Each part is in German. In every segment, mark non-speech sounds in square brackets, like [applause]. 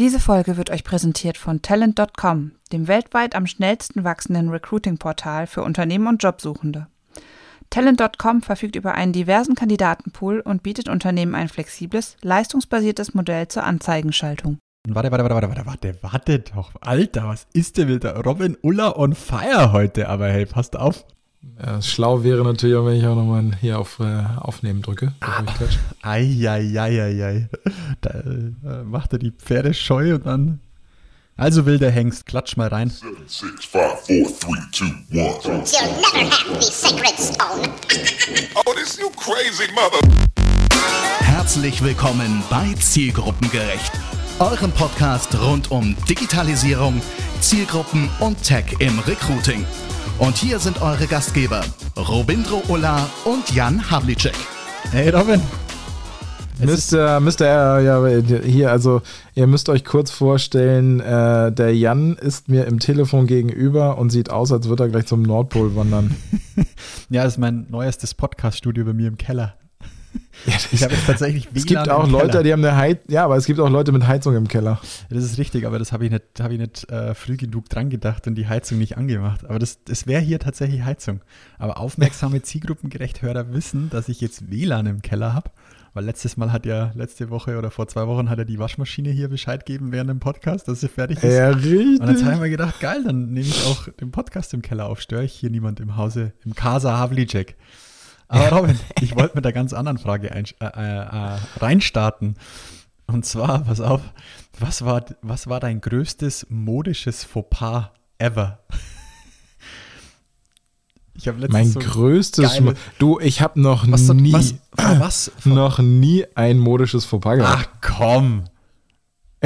Diese Folge wird euch präsentiert von Talent.com, dem weltweit am schnellsten wachsenden Recruiting-Portal für Unternehmen und Jobsuchende. Talent.com verfügt über einen diversen Kandidatenpool und bietet Unternehmen ein flexibles, leistungsbasiertes Modell zur Anzeigenschaltung. Warte, warte, warte, warte, warte, warte, warte doch. Alter, was ist denn mit der Robin Ulla on fire heute? Aber hey, passt auf. Ja, schlau wäre natürlich auch, wenn ich auch nochmal hier auf äh, Aufnehmen drücke. Eieieiei. Da äh, macht er die Pferde scheu und dann. Also will der Hengst, klatsch mal rein. Seven, six, five, four, three, two. You'll never have the sacred stone. Oh, this you crazy mother. Herzlich willkommen bei Zielgruppengerecht, eurem Podcast rund um Digitalisierung, Zielgruppen und Tech im Recruiting. Und hier sind eure Gastgeber Robindro Ulla und Jan Havlicek. Hey Robin. Mr. Mr. Ja, hier, also ihr müsst euch kurz vorstellen, äh, der Jan ist mir im Telefon gegenüber und sieht aus, als würde er gleich zum Nordpol wandern. [laughs] Ja, das ist mein neuestes Podcast-Studio bei mir im Keller. Ich habe jetzt tatsächlich WLAN Es gibt auch Leute, Keller. die haben eine Heiz ja, aber es gibt auch Leute mit Heizung im Keller. Das ist richtig, aber das habe ich nicht, hab ich nicht äh, früh genug dran gedacht und die Heizung nicht angemacht. Aber das, das wäre hier tatsächlich Heizung. Aber aufmerksame [laughs] zielgruppengerecht Hörer wissen, dass ich jetzt WLAN im Keller habe. Weil letztes Mal hat ja, letzte Woche oder vor zwei Wochen hat er die Waschmaschine hier Bescheid gegeben während dem Podcast, dass sie fertig ist. Ja, Und jetzt habe ich richtig. mir gedacht, geil, dann nehme ich auch den Podcast im Keller auf. Störe ich hier niemand im Hause, im Casa Havlicek. Aber Robin, [laughs] ich wollte mit einer ganz anderen Frage ein, äh, äh, äh, reinstarten. Und zwar, pass auf, was war, was war dein größtes modisches Fauxpas ever? [laughs] Ich habe letztens Mein so größtes. Mo- Du, ich habe noch was, nie, was, was? Noch nie ein modisches Fauxpas gehabt. ach komm.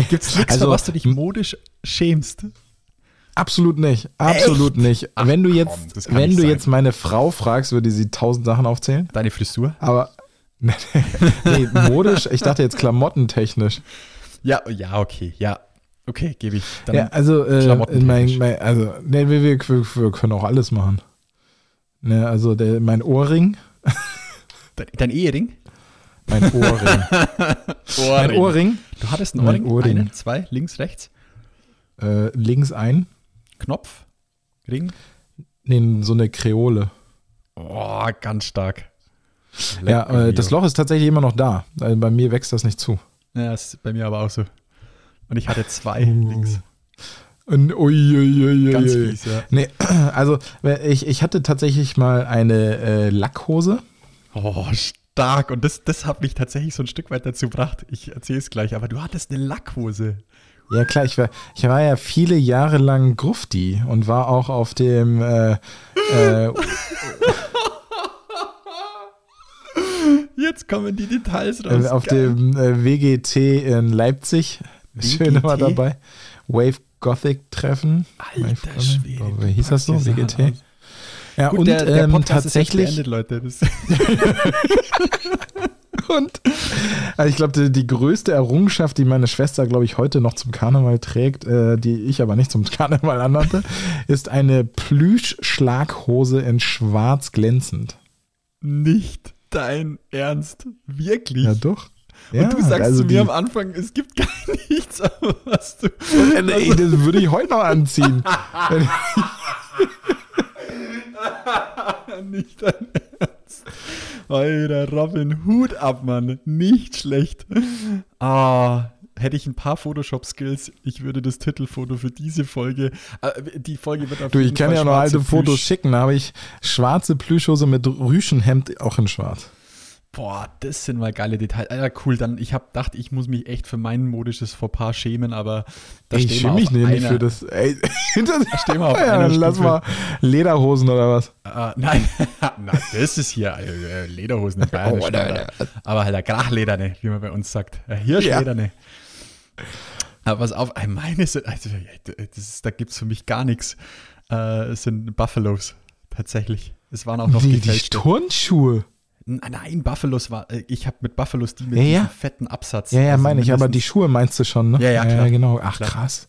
Gibt's nichts, Also, für was du dich modisch schämst? Absolut nicht. Absolut nicht. Ach, wenn du komm, jetzt, kann wenn du sein. jetzt meine Frau fragst, würde sie tausend Sachen aufzählen. Deine Frisur? Aber [laughs] nee, modisch, ich dachte jetzt klamottentechnisch. Ja, ja, okay, ja. Okay, gebe ich. Dann Ja, also, äh, Klamottentechnisch. mein, mein, also nee, wir, wir, wir können auch alles machen. Ne, also der, mein Ohrring, dein, dein Ehering? mein Ohrring, [laughs] mein Ohrring, Du hattest einen Ohrring? Ohrring. Einen, zwei, links, rechts? äh, links ein, Knopf? Ring? nee, so eine Kreole. Oh, ganz stark. Ja, Lecker, äh, das. Loch ist tatsächlich immer noch da. Also bei mir wächst das nicht zu. Ja, ist bei mir aber auch so. Und ich hatte zwei Oh. links. Und, ui, ui, ui, Ganz fies, ja. Nee, [clears throat] also ich, ich hatte tatsächlich mal eine äh, Lackhose. Oh, stark. Und das, das hat mich tatsächlich so ein Stück weit dazu gebracht. Ich erzähle es gleich, aber du hattest eine Lackhose. Ja klar, ich war, ich war ja viele Jahre lang Grufti und war auch auf dem äh, äh, Jetzt kommen die Details raus. äh, auf Geil. dem äh, WGT in Leipzig. Schön immer WGT? dabei. Wave Gothic Treffen. Alter? Schwede, Oh, wie hieß das so? WGT? Ja, Gut, und der, der ähm, tatsächlich. beendet, Leute. [laughs] [laughs] Und also ich glaube, die, die größte Errungenschaft, die meine Schwester, glaube ich, heute noch zum Karneval trägt, äh, die ich aber nicht zum [laughs] Karneval anhatte, ist eine Plüsch-Schlaghose in schwarz glänzend. nicht dein Ernst. Wirklich. Ja, doch. Und Ja, du sagst also zu mir am Anfang, es gibt gar [laughs] nichts, aber was du. Äh, nee, das würde ich heute noch anziehen. [laughs] Nicht dein Ernst. Alter, Robin, Hut ab, Mann. Nicht schlecht. Ah, hätte ich ein paar Photoshop-Skills, ich würde das Titelfoto für diese Folge. Äh, die Folge wird auf du, ich kann Fall ja noch alte Fotos Plüsch- schicken. Da habe ich schwarze Plüschhose mit Rüschenhemd, auch in schwarz. Boah, das sind mal geile Details. Alter, cool. Dann, ich habe gedacht, ich muss mich echt für mein modisches Fauxpas schämen, aber da ich stehen wir schäme mich nicht einer- für das. Ey, [laughs] das stehen wir auf ja, einer lass mal Lederhosen oder was. Ah, nein, [laughs] nein, das ist hier äh, Lederhosen in Bayern. Oh, Standard. Aber halt der Grachlederne, wie man bei uns sagt. Äh, Hirschlederne. Aber pass auf, äh, meine sind, also, das ist, da gibt es für mich gar nichts. Äh, es sind Buffalos, tatsächlich. Es waren auch noch die gefälschte. Turnschuhe. Nein, Buffalos war, äh, ich habe mit Buffalos die mit Ja, ja. fetten Absatz. Ja, ja, Also meine ich, aber die Schuhe meinst du schon, ne? Ja, ja, klar. genau. Ach, Klar. krass.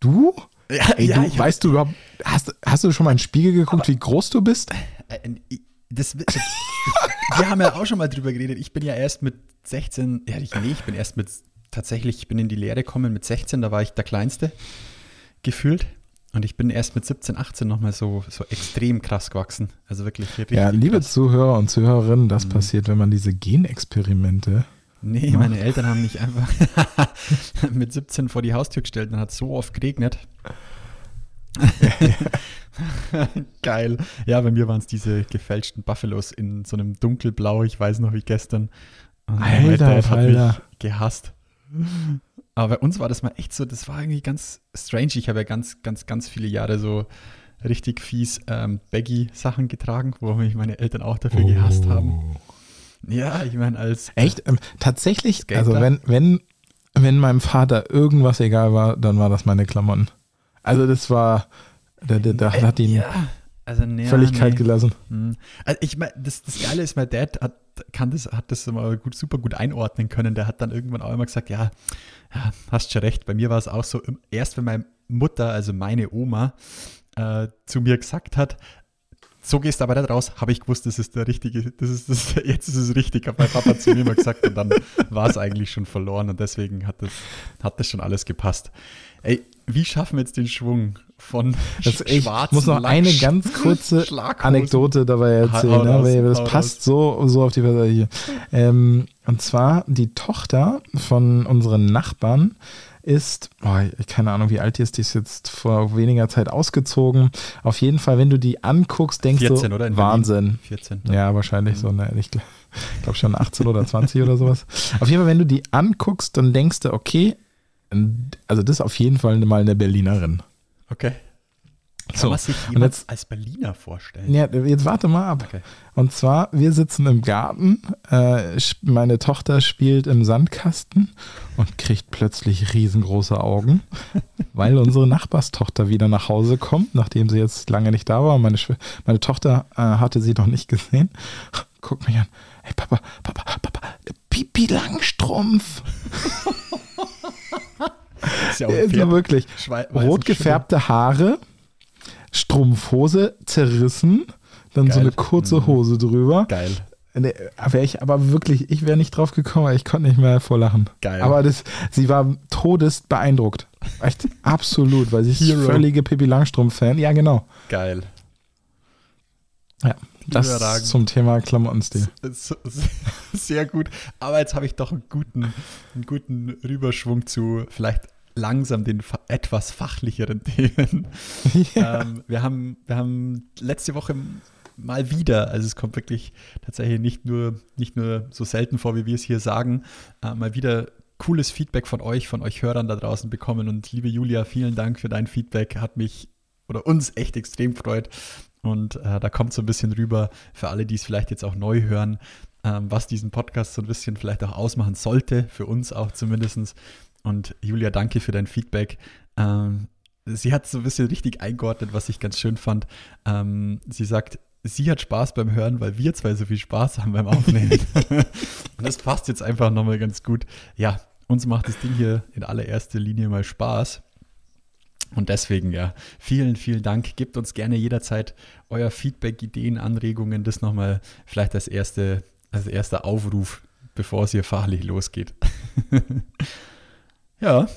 Du? Ja, Ey, ja, du, hab- weißt du überhaupt, hast, hast du schon mal in den Spiegel geguckt, wie groß du bist? Äh, das, ich, wir haben ja auch schon mal drüber geredet. Ich bin ja erst mit 16, ja, ich, nee, ich bin erst mit tatsächlich, ich bin in die Lehre gekommen mit 16, da war ich der Kleinste gefühlt. Und ich bin erst mit 17, 18 nochmal so, so extrem krass gewachsen. Also wirklich. Ja, liebe krass. Zuhörer und Zuhörerinnen, das Mhm. passiert, wenn man diese Genexperimente. Nee, meine Eltern haben mich einfach [laughs] mit 17 vor die Haustür gestellt und hat so oft geregnet. [laughs] Geil. Ja, bei mir waren es diese gefälschten Buffalos in so einem dunkelblau, ich weiß noch wie gestern. Und Alter, Dad hat mich gehasst. Aber bei uns war das mal echt so, das war irgendwie ganz strange. Ich habe ja ganz, ganz, ganz viele Jahre so richtig fies ähm, Baggy-Sachen getragen, wo mich meine Eltern auch dafür gehasst haben. Ja, ich meine, als Echt? Ähm, tatsächlich, Skater. also wenn, wenn, wenn meinem Vater irgendwas egal war, dann war das meine Klamotten. Also das war, da, da, da hat ihn Äh, ja, also, nee, völlig nee. kalt gelassen. Hm. Also ich meine, das, das Geile ist, mein Dad hat, kann das, hat das immer gut, super gut einordnen können. Der hat dann irgendwann auch immer gesagt, ja, ja hast schon recht. Bei mir war es auch so, erst wenn meine Mutter, also meine Oma, äh, zu mir gesagt hat, so gehst du aber nicht raus, habe ich gewusst, das ist der richtige, das ist das, [laughs] jetzt ist es richtig, hat mein Papa zu mir mal gesagt und dann war es eigentlich schon verloren und deswegen hat das, hat das schon alles gepasst. Ey, wie schaffen wir jetzt den Schwung von Das, ich schwarzen muss noch eine Lacksch- ganz kurze? [laughs] Anekdote dabei erzählen, ne, weil das passt so, so auf die Weise hier. Ähm, und zwar die Tochter von unseren Nachbarn ist, oh, keine Ahnung, wie alt die ist, die ist jetzt vor weniger Zeit ausgezogen. Auf jeden Fall, wenn du die anguckst, denkst 14, du, oder? In Wahnsinn. Berlin? 14. Ja, wahrscheinlich so, ne, ich glaube [laughs] glaub schon 18 oder 20 oder sowas. Auf jeden Fall, wenn du die anguckst, dann denkst du, okay, also das ist auf jeden Fall mal eine Berlinerin. Okay. Kann So, man sich und jemand jetzt- als Berliner vorstellen? Ja, jetzt warte mal ab. Okay. Und zwar, wir sitzen im Garten, äh, meine Tochter spielt im Sandkasten und kriegt plötzlich riesengroße Augen, [laughs] weil unsere Nachbarstochter wieder nach Hause kommt, nachdem sie jetzt lange nicht da war. Meine, Schw- meine Tochter äh, hatte sie noch nicht gesehen. Guckt mich an. Hey Papa, Papa, Papa, Pipi Langstrumpf. [laughs] Ist ja ja wirklich. Rot gefärbte Haare, Strumpfhose zerrissen, dann so Geil. eine kurze Hose drüber. Geil. Ne, Wäre ich aber wirklich, ich wäre nicht drauf gekommen, weil ich konnte nicht mehr vor Lachen. Geil. Aber das, sie war todest beeindruckt. Echt [laughs] absolut, weil sie ist völlige Pippi Langstrumpf-Fan. Ja, genau. Geil. Ja, das zum Thema Klamottenstil. [laughs] Sehr gut. Aber jetzt habe ich doch einen guten, einen guten Rüberschwung zu vielleicht langsam den fa etwas fachlicheren [laughs] Themen. Ja. Ähm, wir, haben, wir haben letzte Woche mal wieder, also es kommt wirklich tatsächlich nicht nur, nicht nur so selten vor, wie wir es hier sagen, äh, mal wieder cooles Feedback von euch, von euch Hörern da draußen bekommen. Und liebe Julia, vielen Dank für dein Feedback. Hat mich oder uns echt extrem gefreut. Und äh, da kommt so ein bisschen rüber für alle, die es vielleicht jetzt auch neu hören, ähm, was diesen Podcast so ein bisschen vielleicht auch ausmachen sollte, für uns auch zumindest. Und Julia, danke für dein Feedback. Ähm, sie hat so ein bisschen richtig eingeordnet, was ich ganz schön fand. Ähm, sie sagt, sie hat Spaß beim Hören, weil wir zwei so viel Spaß haben beim Aufnehmen. [laughs] Und das passt jetzt einfach nochmal ganz gut. Ja, uns macht das Ding hier in allererster Linie mal Spaß. Und deswegen, ja, vielen, vielen Dank. Gebt uns gerne jederzeit euer Feedback, Ideen, Anregungen. Das nochmal vielleicht als, erste, als erster Aufruf, bevor es hier fachlich losgeht. [laughs] ja,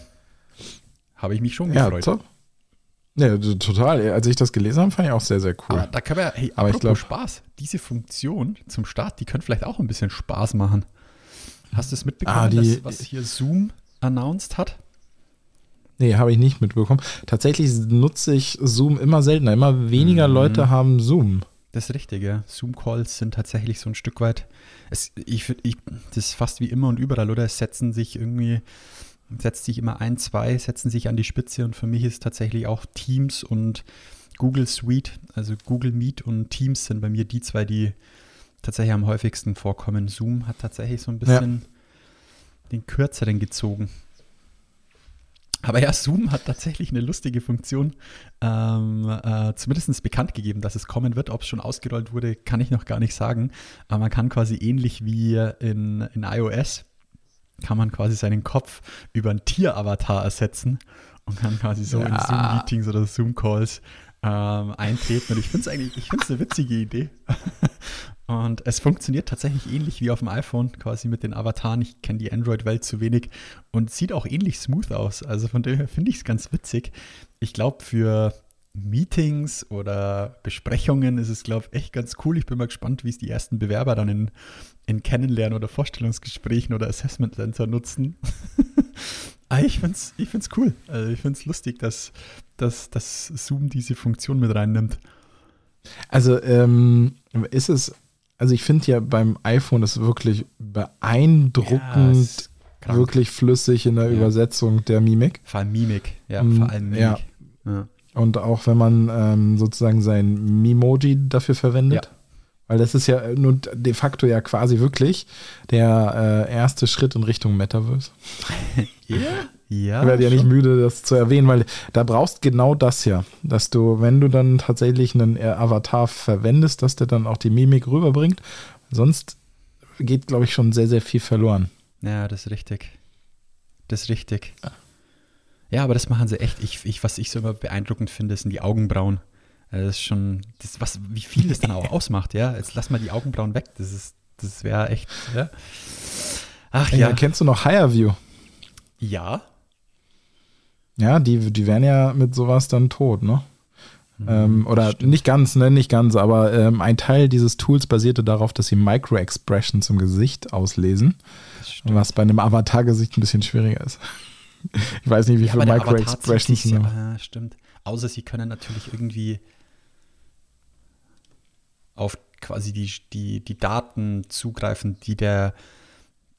habe ich mich schon Ja, gefreut. top. Ja, t- total. Als ich das gelesen habe, fand ich auch sehr, sehr cool. Aber da können wir, hey, Aber ich apropos glaub- Spaß, diese Funktion zum Start, die könnte vielleicht auch ein bisschen Spaß machen. Hast du es mitbekommen, Ah, die- dass, was hier Zoom announced hat? Nee, habe ich nicht mitbekommen. Tatsächlich nutze ich Zoom immer seltener. Immer weniger Mhm. Leute haben Zoom. Das ist richtig, ja. Zoom-Calls sind tatsächlich so ein Stück weit, es, ich, ich, das ist fast wie immer und überall, oder? Es setzen sich irgendwie, setzt sich immer ein, zwei, setzen sich an die Spitze und für mich ist tatsächlich auch Teams und Google Suite, also Google Meet und Teams sind bei mir die zwei, die tatsächlich am häufigsten vorkommen. Zoom hat tatsächlich so ein bisschen den kürzeren gezogen. Aber ja, Zoom hat tatsächlich eine lustige Funktion, ähm, äh, zumindest bekannt gegeben, dass es kommen wird. Ob es schon ausgerollt wurde, kann ich noch gar nicht sagen. Aber man kann quasi ähnlich wie in, in iOS, kann man quasi seinen Kopf über einen Tieravatar ersetzen und kann quasi so in Ja. Zoom-Meetings oder Zoom-Calls ähm, eintreten. Und ich finde es eigentlich, ich finde es eine witzige Idee. [laughs] Und es funktioniert tatsächlich ähnlich wie auf dem iPhone, quasi mit den Avataren. Ich kenne die Android-Welt zu wenig und sieht auch ähnlich smooth aus. Also von daher finde ich es ganz witzig. Ich glaube, für Meetings oder Besprechungen ist es, glaube ich, echt ganz cool. Ich bin mal gespannt, wie es die ersten Bewerber dann in, in Kennenlernen oder Vorstellungsgesprächen oder Assessment Center nutzen. Aber [laughs] ich finde es ich find's cool. Also ich finde es lustig, dass, dass, dass Zoom diese Funktion mit reinnimmt. Also ähm, ist es, also ich finde ja beim iPhone ist wirklich beeindruckend, Ja, wirklich flüssig in der Ja. Übersetzung der Mimik. Vor allem Mimik. Ja, Mm, vor allem Mimik. ja. Ja. Und auch wenn man ähm, sozusagen sein Mimoji dafür verwendet. Weil das ist ja nun de facto ja quasi wirklich der äh, erste Schritt in Richtung Metaverse. [laughs] Ja, Ich werde ja nicht schon. müde, das zu erwähnen, weil da brauchst genau das ja, dass du, wenn du dann tatsächlich einen äh, Avatar verwendest, dass der dann auch die Mimik rüberbringt. Sonst geht, glaube ich, schon sehr, sehr viel verloren. Ja, das ist richtig. Das ist richtig. Ja, aber das machen sie echt. Ich, ich, was ich so immer beeindruckend finde, sind die Augenbrauen. Also Das ist schon, das, was, wie viel das dann auch [laughs] ausmacht, ja. Jetzt lass mal die Augenbrauen weg. Das ist, das wäre echt, ja. Ach Ja. ja. kennst du noch Higher View? Ja. Ja, die, die wären ja mit sowas dann tot, ne? Mhm, Ähm, oder nicht ganz, ne, nicht ganz, aber ähm, ein Teil dieses Tools basierte darauf, dass sie Micro-Expressions im Gesicht auslesen, stimmt. was bei einem Avatar-Gesicht ein bisschen schwieriger ist. [laughs] Ich weiß nicht, wie Ja, viele Micro-Expressions ja- ah, stimmt. Außer sie können natürlich irgendwie auf quasi die, die, die Daten zugreifen, die der,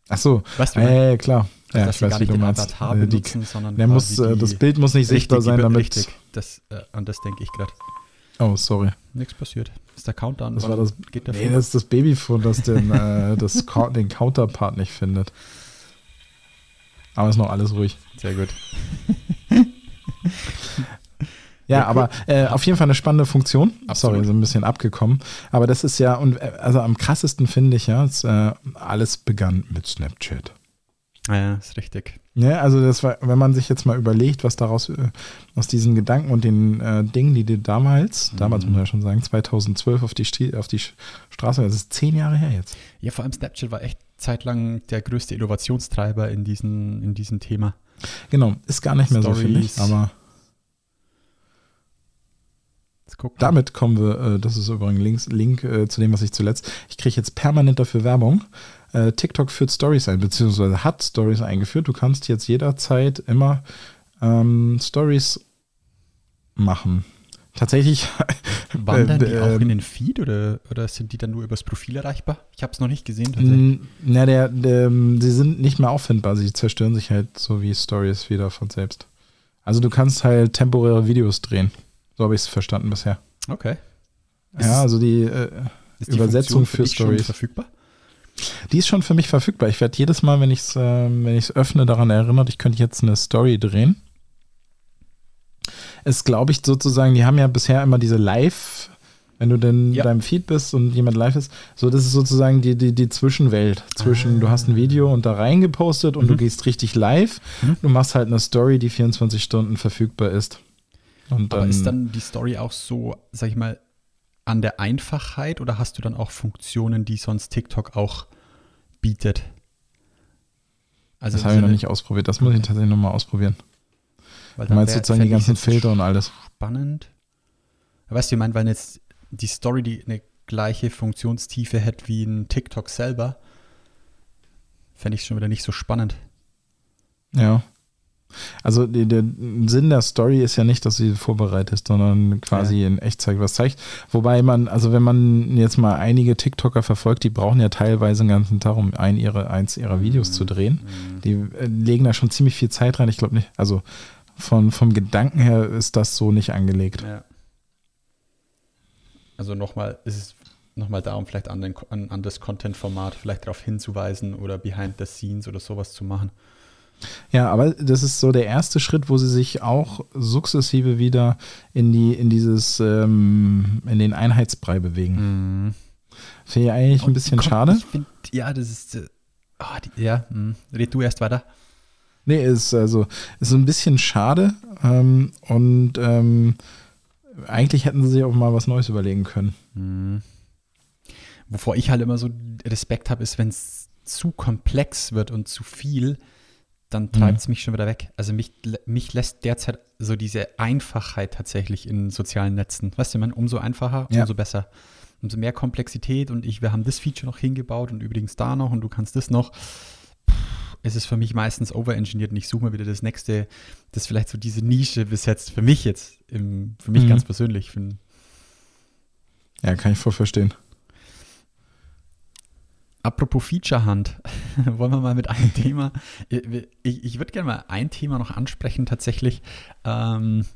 Ach so, Weißt du, äh, klar. Ja, dass ich weiß, wie nicht du meinst. Avatar Äh, die- benutzen, sondern Der muss, äh, die- das Bild muss nicht sichtbar sein, damit. Richtig, das, äh, an das denke ich gerade. Oh, sorry. Nichts passiert. Ist der Countdown? Das war das. Geht Nee, das ist das Babyphone, das den, äh, [laughs] das, den Counterpart nicht findet. Aber ist noch alles ruhig. Sehr gut. [laughs] Ja, Ja, cool. aber äh, auf jeden Fall eine spannende Funktion. Absolut. Sorry, so ein bisschen abgekommen. Aber das ist ja, und äh, also am krassesten finde ich ja, es, äh, alles begann mit Snapchat. Ja, ist richtig. Ja, also das war, wenn man sich jetzt mal überlegt, was daraus äh, aus diesen Gedanken und den äh, Dingen, die dir damals, damals muss man ja schon sagen, 2012 auf die, Stie auf die Straße, das ist zehn Jahre her jetzt. Ja, vor allem Snapchat war echt zeitlang der größte Innovationstreiber in, diesen, in diesem Thema. Genau, ist gar nicht mehr so, finde ich. Stories. Aber. Damit kommen wir, äh, das ist übrigens Links, Link äh, zu dem, was ich zuletzt, ich kriege jetzt permanent dafür Werbung. Äh, TikTok führt Stories ein, beziehungsweise hat Stories eingeführt. Du kannst jetzt jederzeit immer ähm, Stories machen. Tatsächlich. [laughs] Wandern die äh, auch ähm, in den Feed oder, oder sind die dann nur übers Profil erreichbar? Ich habe es noch nicht gesehen Na, der, der, sie sind nicht mehr auffindbar. Sie zerstören sich halt so wie Stories wieder von selbst. Also du kannst halt temporäre Videos drehen. So habe ich es verstanden bisher. Okay. Ist ja, also die äh, Ist die Übersetzung für schon Stories. verfügbar? Die ist schon für mich verfügbar. Ich werde jedes Mal, wenn ich es wenn ich's öffne, daran erinnert, ich könnte jetzt eine Story drehen. Es glaube ich sozusagen, die haben ja bisher immer diese Live, wenn du denn Ja. in deinem Feed bist und jemand live ist, so das ist sozusagen die, die, die Zwischenwelt. Zwischen, du hast ein Video und da reingepostet und du gehst richtig live. Mhm. Du machst halt eine Story, die 24 Stunden verfügbar ist. Und Aber dann, ist dann die Story auch so, sag ich mal, an der Einfachheit oder hast du dann auch Funktionen, die sonst TikTok auch bietet? Also das habe ich noch nicht ausprobiert. Das muss ich tatsächlich nochmal ausprobieren. weil Du dann meinst wär- sozusagen die ganzen Filter und alles. Spannend. Weißt du, ich meine, wenn jetzt die Story die eine gleiche Funktionstiefe hätte wie ein TikTok selber, fände ich schon wieder nicht so spannend. Ja. Also die, der Sinn der Story ist ja nicht, dass sie vorbereitet, sondern quasi in Echtzeit was zeigt. Wobei man, also wenn man jetzt mal einige TikToker verfolgt, die brauchen ja teilweise den ganzen Tag, um ein ihre, eins ihrer Videos zu drehen. Die äh, legen da schon ziemlich viel Zeit rein. Ich glaube nicht, also von, vom Gedanken her ist das so nicht angelegt. Ja. Also nochmal, ist es nochmal darum, vielleicht an, den, an, an das Content-Format vielleicht darauf hinzuweisen oder behind the scenes oder sowas zu machen. Ja, aber das ist so der erste Schritt, wo sie sich auch sukzessive wieder in die, in dieses, ähm, in den Einheitsbrei bewegen. Finde ich eigentlich ein Und bisschen komm, schade. Find, ja, das ist. Ah, die, ja, mh. red du erst weiter. Nee, ist also ist so ein bisschen schade. Ähm, und ähm, Eigentlich hätten sie sich auch mal was Neues überlegen können. Wovor ich halt immer so Respekt habe, ist, wenn es zu komplex wird und zu viel, dann treibt es mich schon wieder weg. Also mich, mich lässt derzeit so diese Einfachheit tatsächlich in sozialen Netzen. Weißt du, man, umso einfacher, Ja. umso besser. Umso mehr Komplexität und ich, wir haben das Feature noch hingebaut und übrigens da noch und du kannst das noch. Puh, Es ist für mich meistens overengineert und ich suche mal wieder das nächste, das vielleicht so diese Nische besetzt. Für mich jetzt, im, für mich Mhm. ganz persönlich. Für, Ja, kann ich voll verstehen. Apropos Feature-Hand, [laughs] wollen wir mal mit einem Thema, ich, ich würde gerne mal ein Thema noch ansprechen tatsächlich, ähm,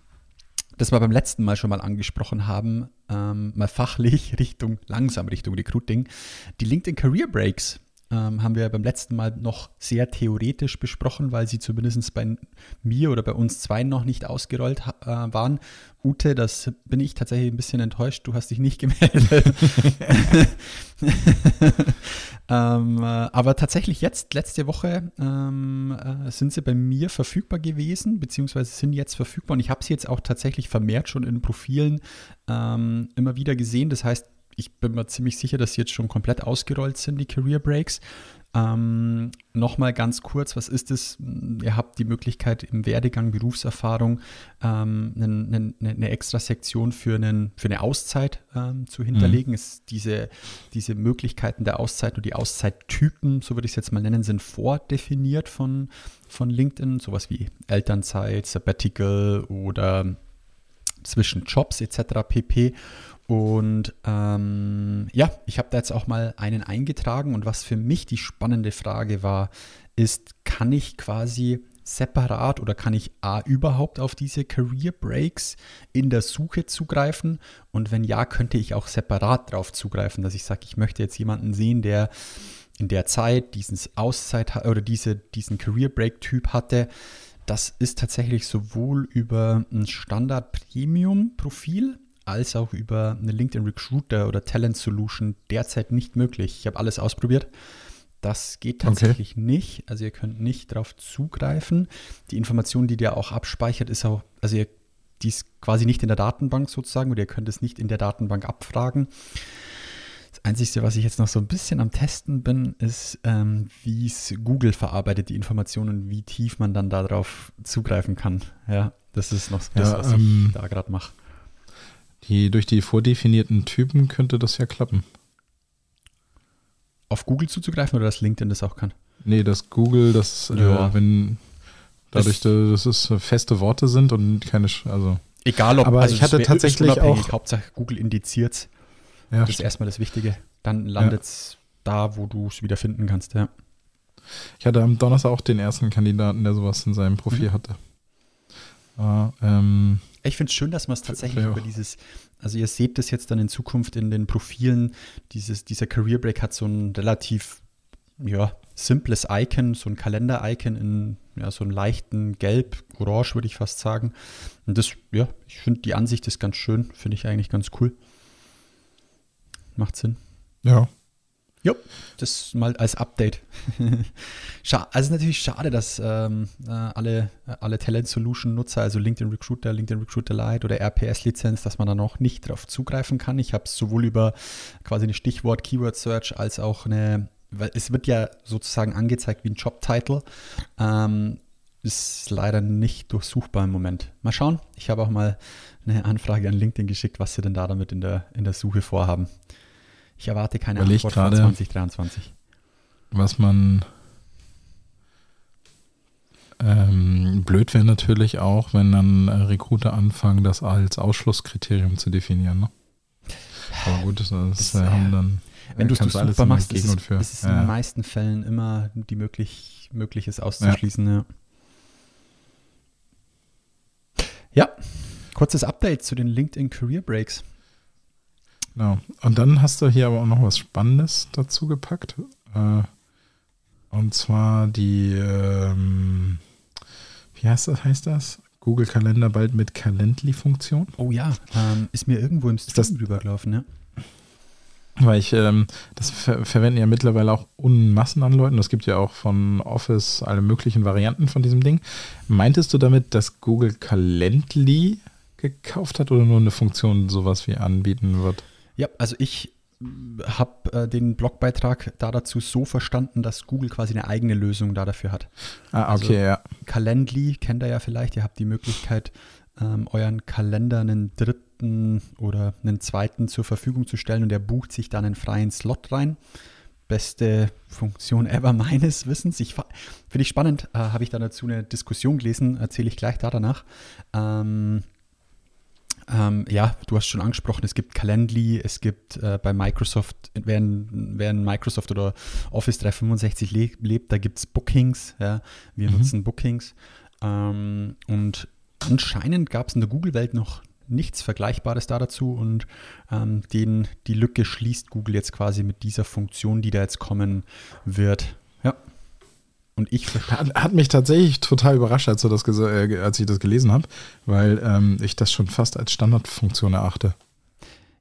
das wir beim letzten Mal schon mal angesprochen haben, ähm, mal fachlich [laughs] Richtung, langsam Richtung Recruiting. Die LinkedIn Career Breaks ähm, haben wir beim letzten Mal noch sehr theoretisch besprochen, weil sie zumindest bei mir oder bei uns zwei noch nicht ausgerollt äh, waren. Ute, das bin ich tatsächlich ein bisschen enttäuscht, du hast dich nicht [laughs] gemeldet. [laughs] ähm, äh, aber tatsächlich jetzt, letzte Woche, ähm, äh, sind sie bei mir verfügbar gewesen, beziehungsweise sind jetzt verfügbar und ich habe sie jetzt auch tatsächlich vermehrt schon in Profilen ähm, immer wieder gesehen. Das heißt, ich bin mir ziemlich sicher, dass sie jetzt schon komplett ausgerollt sind, die Career Breaks. Ähm, Nochmal ganz kurz, was ist es? Ihr habt die Möglichkeit im Werdegang, Berufserfahrung, ähm, eine, eine, eine extra Sektion für, einen, für eine Auszeit ähm, zu hinterlegen. Es, diese, diese Möglichkeiten der Auszeit und die Auszeittypen, so würde ich es jetzt mal nennen, sind vordefiniert von, von LinkedIn. Sowas wie Elternzeit, Sabbatical oder zwischen Jobs etc. pp. Und ähm, ja, ich habe da jetzt auch mal einen eingetragen und was für mich die spannende Frage war, ist, kann ich quasi separat oder kann ich A überhaupt auf diese Career Breaks in der Suche zugreifen? Und wenn ja, könnte ich auch separat drauf zugreifen, dass ich sage, ich möchte jetzt jemanden sehen, der in der Zeit dieses Auszeit oder diese, diesen Career Break Typ hatte. Das ist tatsächlich sowohl über ein Standard Premium Profil als auch über eine LinkedIn Recruiter oder Talent Solution derzeit nicht möglich. Ich habe alles ausprobiert. Das geht Okay. tatsächlich nicht. Also ihr könnt nicht darauf zugreifen. Die Information, die der auch abspeichert, ist auch, also ihr, die ist quasi nicht in der Datenbank sozusagen oder ihr könnt es nicht in der Datenbank abfragen. Das Einzige, was ich jetzt noch so ein bisschen am Testen bin, ist, ähm, wie es Google verarbeitet, die Informationen, wie tief man dann darauf zugreifen kann. Ja, das ist noch das, Ja, was ähm, ich da gerade mache. Die, durch die vordefinierten Typen könnte das ja klappen. Auf Google zuzugreifen oder dass LinkedIn das auch kann? Nee, dass Google, das, Ja. äh, wenn dadurch, Das- dass es feste Worte sind und keine, also Egal ob, Aber also ich hatte tatsächlich auch- Hauptsache Google indiziert ja, Das ist erstmal das Wichtige. Dann landet es da, wo du es wieder finden kannst, ja. Ich hatte am Donnerstag auch den ersten Kandidaten, der sowas in seinem Profil Mhm. hatte. Ah, ähm, Ich finde es schön, dass man es tatsächlich Ja. über dieses, also ihr seht das jetzt dann in Zukunft in den Profilen, dieses, dieser Career Break hat so ein relativ, ja, simples Icon, so ein Kalender-Icon in ja, so einem leichten Gelb, Orange würde ich fast sagen. Und das, ja, ich finde die Ansicht ist ganz schön, finde ich eigentlich ganz cool. Macht Sinn. ja. Jo, das mal als Update. [laughs] Scha also natürlich schade, dass ähm, äh, alle, äh, alle Talent Solution Nutzer, also LinkedIn Recruiter, LinkedIn Recruiter Lite oder RPS Lizenz, dass man da noch nicht drauf zugreifen kann. Ich habe es sowohl über quasi eine Stichwort Keyword Search als auch eine, weil es wird ja sozusagen angezeigt wie ein Jobtitle. Ähm, ist leider nicht durchsuchbar im Moment. Mal schauen. Ich habe auch mal eine Anfrage an LinkedIn geschickt, was sie denn da damit in der, in der Suche vorhaben. Ich erwarte keine Überleg Antwort vor gerade. 2023. Was man ähm, blöd wäre natürlich auch, wenn dann äh, Recruiter anfangen, das als Ausschlusskriterium zu definieren. Ne? Aber gut, das, das äh, äh, haben dann. Wenn du es kannst du alles durchsuchbar immer machst, ist es, für. ist es in Ja. den meisten Fällen immer die möglich, Mögliches auszuschließen. Ja. ja, kurzes Update zu den LinkedIn Career Breaks. Genau. Und dann hast du hier aber auch noch was Spannendes dazu gepackt. Äh, und zwar die, ähm, wie heißt das, heißt das? Google Kalender bald mit Calendly-Funktion. Oh ja, ähm, ist mir irgendwo im Stream das- rübergelaufen, ne? Weil ich, ähm, das ver verwenden ja mittlerweile auch Unmassen an Leuten. Es gibt ja auch von Office alle möglichen Varianten von diesem Ding. Meintest du damit, dass Google Calendly gekauft hat oder nur eine Funktion sowas wie anbieten wird? Ja, also ich habe äh, den Blogbeitrag da dazu so verstanden, dass Google quasi eine eigene Lösung da dafür hat. Ah, okay, ja. Calendly kennt ihr ja vielleicht. Ihr habt die Möglichkeit, ähm, euren Kalender einen dritten oder einen zweiten zur Verfügung zu stellen und der bucht sich dann einen freien Slot rein. Beste Funktion ever [laughs] meines Wissens. Ich finde ich spannend. Äh, Habe ich da dazu eine Diskussion gelesen, erzähle ich gleich da danach. Ähm, ähm, ja, du hast schon angesprochen, es gibt Calendly, es gibt äh, bei Microsoft, wer in Microsoft oder Office 365 le lebt, da gibt es Bookings, ja, wir nutzen Bookings. Ähm, und anscheinend gab es in der Google-Welt noch nichts Vergleichbares da dazu und ähm, den, die Lücke schließt Google jetzt quasi mit dieser Funktion, die da jetzt kommen wird. Ja. Und ich verstehe. Hat, hat mich tatsächlich total überrascht, als, du das äh, als ich das gelesen habe, weil ähm, ich das schon fast als Standardfunktion erachte.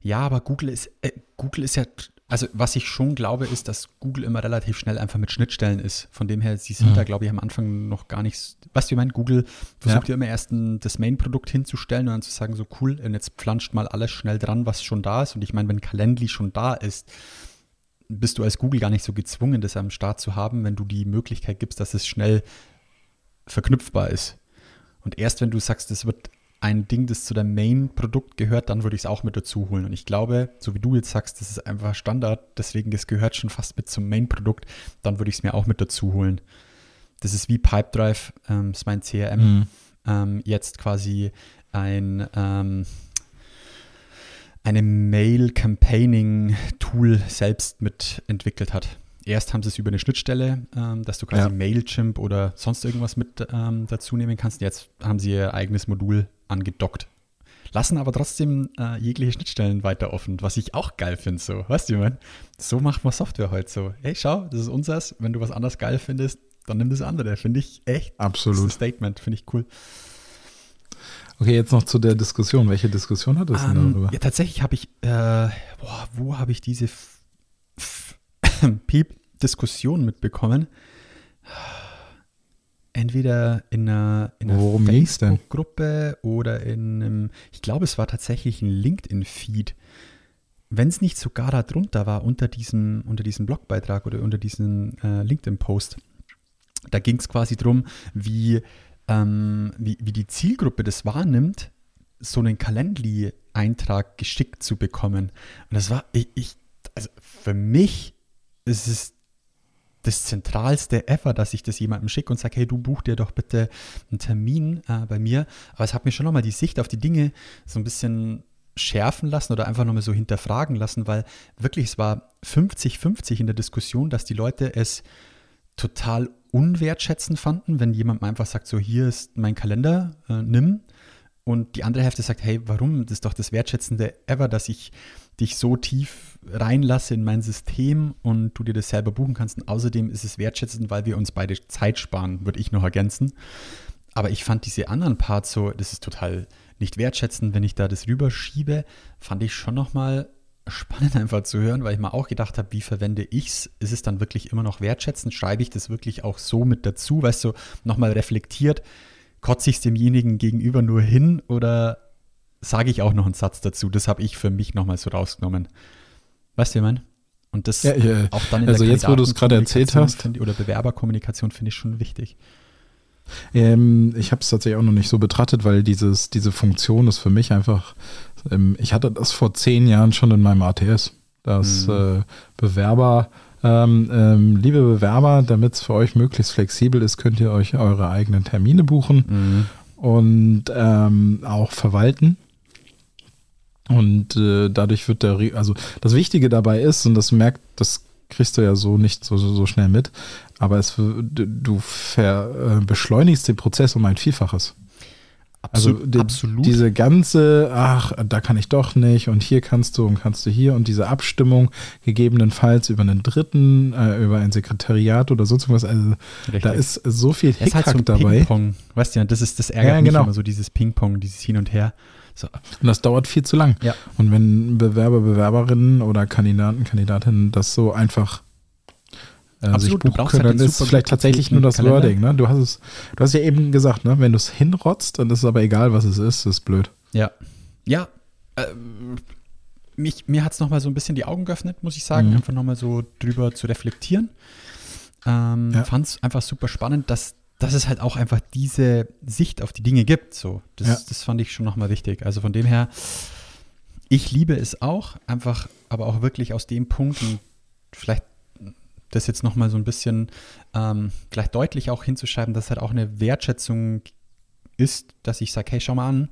Ja, aber Google ist, äh, Google ist ja, also was ich schon glaube, ist, dass Google immer relativ schnell einfach mit Schnittstellen ist. Von dem her, sie sind Mhm. da, glaube ich, am Anfang noch gar nichts. Was wir meinen, Google versucht Ja. ja immer erst ein, das Main-Produkt hinzustellen und dann zu sagen, so cool, und jetzt pflanscht mal alles schnell dran, was schon da ist. Und ich meine, wenn Calendly schon da ist, bist du als Google gar nicht so gezwungen, das am Start zu haben, wenn du die Möglichkeit gibst, dass es schnell verknüpfbar ist. Und erst wenn du sagst, das wird ein Ding, das zu deinem Main-Produkt gehört, dann würde ich es auch mit dazu holen. Und ich glaube, so wie du jetzt sagst, das ist einfach Standard, deswegen das gehört schon fast mit zum Main-Produkt, dann würde ich es mir auch mit dazu holen. Das ist wie Pipedrive, ähm, das ist mein CRM, ähm, jetzt quasi ein ähm, eine Mail-Campaigning-Tool selbst mitentwickelt hat. Erst haben sie es über eine Schnittstelle, ähm, dass du quasi Ja. Mailchimp oder sonst irgendwas mit ähm, dazu nehmen kannst. Jetzt haben sie ihr eigenes Modul angedockt. Lassen aber trotzdem äh, jegliche Schnittstellen weiter offen, was ich auch geil finde. So, weißt du, ich mein? so macht man Software heute so. Hey, schau, das ist unseres. Wenn du was anderes geil findest, dann nimm das andere. Finde ich echt. Ist ein Absolut. Statement, finde ich cool. Okay, jetzt noch zu der Diskussion. Welche Diskussion hattest du Ähm, darüber? ja, tatsächlich habe ich, äh, boah, wo habe ich diese [laughs] Piep-Diskussion mitbekommen? Entweder in einer, in einer? Facebook-Gruppe oder in einem, ich glaube, es war tatsächlich ein LinkedIn-Feed. Wenn es nicht sogar da drunter war, unter diesem, unter diesem Blogbeitrag oder unter diesem äh, LinkedIn-Post, da ging es quasi darum, wie, ähm, wie, wie die Zielgruppe das wahrnimmt, so einen Calendly-Eintrag geschickt zu bekommen. Und das war, ich, ich also für mich ist es das Zentralste ever, dass ich das jemandem schicke und sage, hey, du buch dir doch bitte einen Termin äh, bei mir. Aber es hat mir schon nochmal die Sicht auf die Dinge so ein bisschen schärfen lassen oder einfach nochmal so hinterfragen lassen, weil wirklich es war 50-50 in der Diskussion, dass die Leute es total unwertschätzend fanden, wenn jemand einfach sagt, so hier ist mein Kalender, äh, nimm. Und die andere Hälfte sagt, hey, warum? Das ist doch das Wertschätzende ever, dass ich dich so tief reinlasse in mein System und du dir das selber buchen kannst. Und außerdem ist es wertschätzend, weil wir uns beide Zeit sparen, würde ich noch ergänzen. Aber ich fand diese anderen Parts so, das ist total nicht wertschätzend, wenn ich da das rüberschiebe, fand ich schon nochmal spannend einfach zu hören, weil ich mal auch gedacht habe, wie verwende ich's? Ist es dann wirklich immer noch wertschätzend? Schreibe ich das wirklich auch so mit dazu? Weißt du, nochmal reflektiert, kotze ich es demjenigen gegenüber nur hin oder sage ich auch noch einen Satz dazu? Das habe ich für mich nochmal so rausgenommen. Weißt du, wie ich meine? Und das Ja, ja. auch dann in Also der jetzt, wo du es gerade erzählt hast. finde ich- oder Bewerberkommunikation finde ich schon wichtig. Ähm, ich habe es tatsächlich auch noch nicht so betrachtet, weil dieses, diese Funktion ist für mich einfach, ich hatte das vor zehn Jahren schon in meinem ATS, dass äh, Bewerber, ähm, ähm, liebe Bewerber, damit es für euch möglichst flexibel ist, könnt ihr euch eure eigenen Termine buchen und ähm, auch verwalten. Und äh, dadurch wird der, also das Wichtige dabei ist, und das merkt, das kriegst du ja so nicht so, so, so schnell mit, aber es, du ver, äh, beschleunigst den Prozess um ein Vielfaches. Also Absolut. die, absolut. diese ganze, ach, da kann ich doch nicht und hier kannst du und kannst du hier und diese Abstimmung gegebenenfalls über einen Dritten, äh, über ein Sekretariat oder sonst was, also Richtig. da ist so viel halt Hickhack so ein dabei Ping-Pong. Weißt du, ja, das ist das ärgert Ja, mich genau. immer so, dieses Ping-Pong, dieses Hin und Her. So, und das dauert viel zu lang. Ja. Und wenn Bewerber, Bewerberinnen oder Kandidaten, Kandidatinnen das so einfach äh, Absolut, sich buchen können, halt dann ist vielleicht tatsächlich nur das gepflegten Wording. Ne? Du hast es, du hast ja eben gesagt, ne? wenn du es hinrotzt, dann ist es aber egal, was es ist, ist blöd. Ja. Ja. ähm, mich, mir hat es nochmal so ein bisschen die Augen geöffnet, muss ich sagen. Mhm. Einfach nochmal so drüber zu reflektieren. Ähm, Ja. Fand es einfach super spannend, dass, dass es halt auch einfach diese Sicht auf die Dinge gibt. So. Das, Ja. das fand ich schon nochmal wichtig. Also von dem her, ich liebe es auch, einfach, aber auch wirklich aus dem Punkt und vielleicht das jetzt nochmal so ein bisschen ähm, gleich deutlich auch hinzuschreiben, dass halt auch eine Wertschätzung ist, dass ich sage, hey, schau mal an,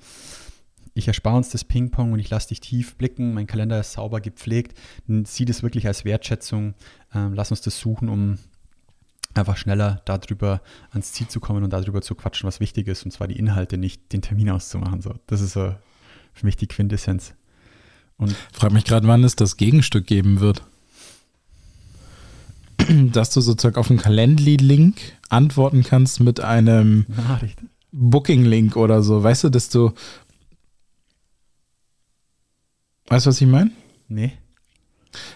ich erspare uns das Ping-Pong und ich lasse dich tief blicken, mein Kalender ist sauber gepflegt, sieh das wirklich als Wertschätzung, ähm, lass uns das suchen, um einfach schneller darüber ans Ziel zu kommen und darüber zu quatschen, was wichtig ist, und zwar die Inhalte, nicht den Termin auszumachen. So. Das ist so für mich die Quintessenz. Und Frag mich gerade, wann es das Gegenstück geben wird. Dass du sozusagen auf einen Calendly-Link antworten kannst mit einem. Booking-Link oder so. Weißt du, dass du. Weißt du, was ich meine? Nee.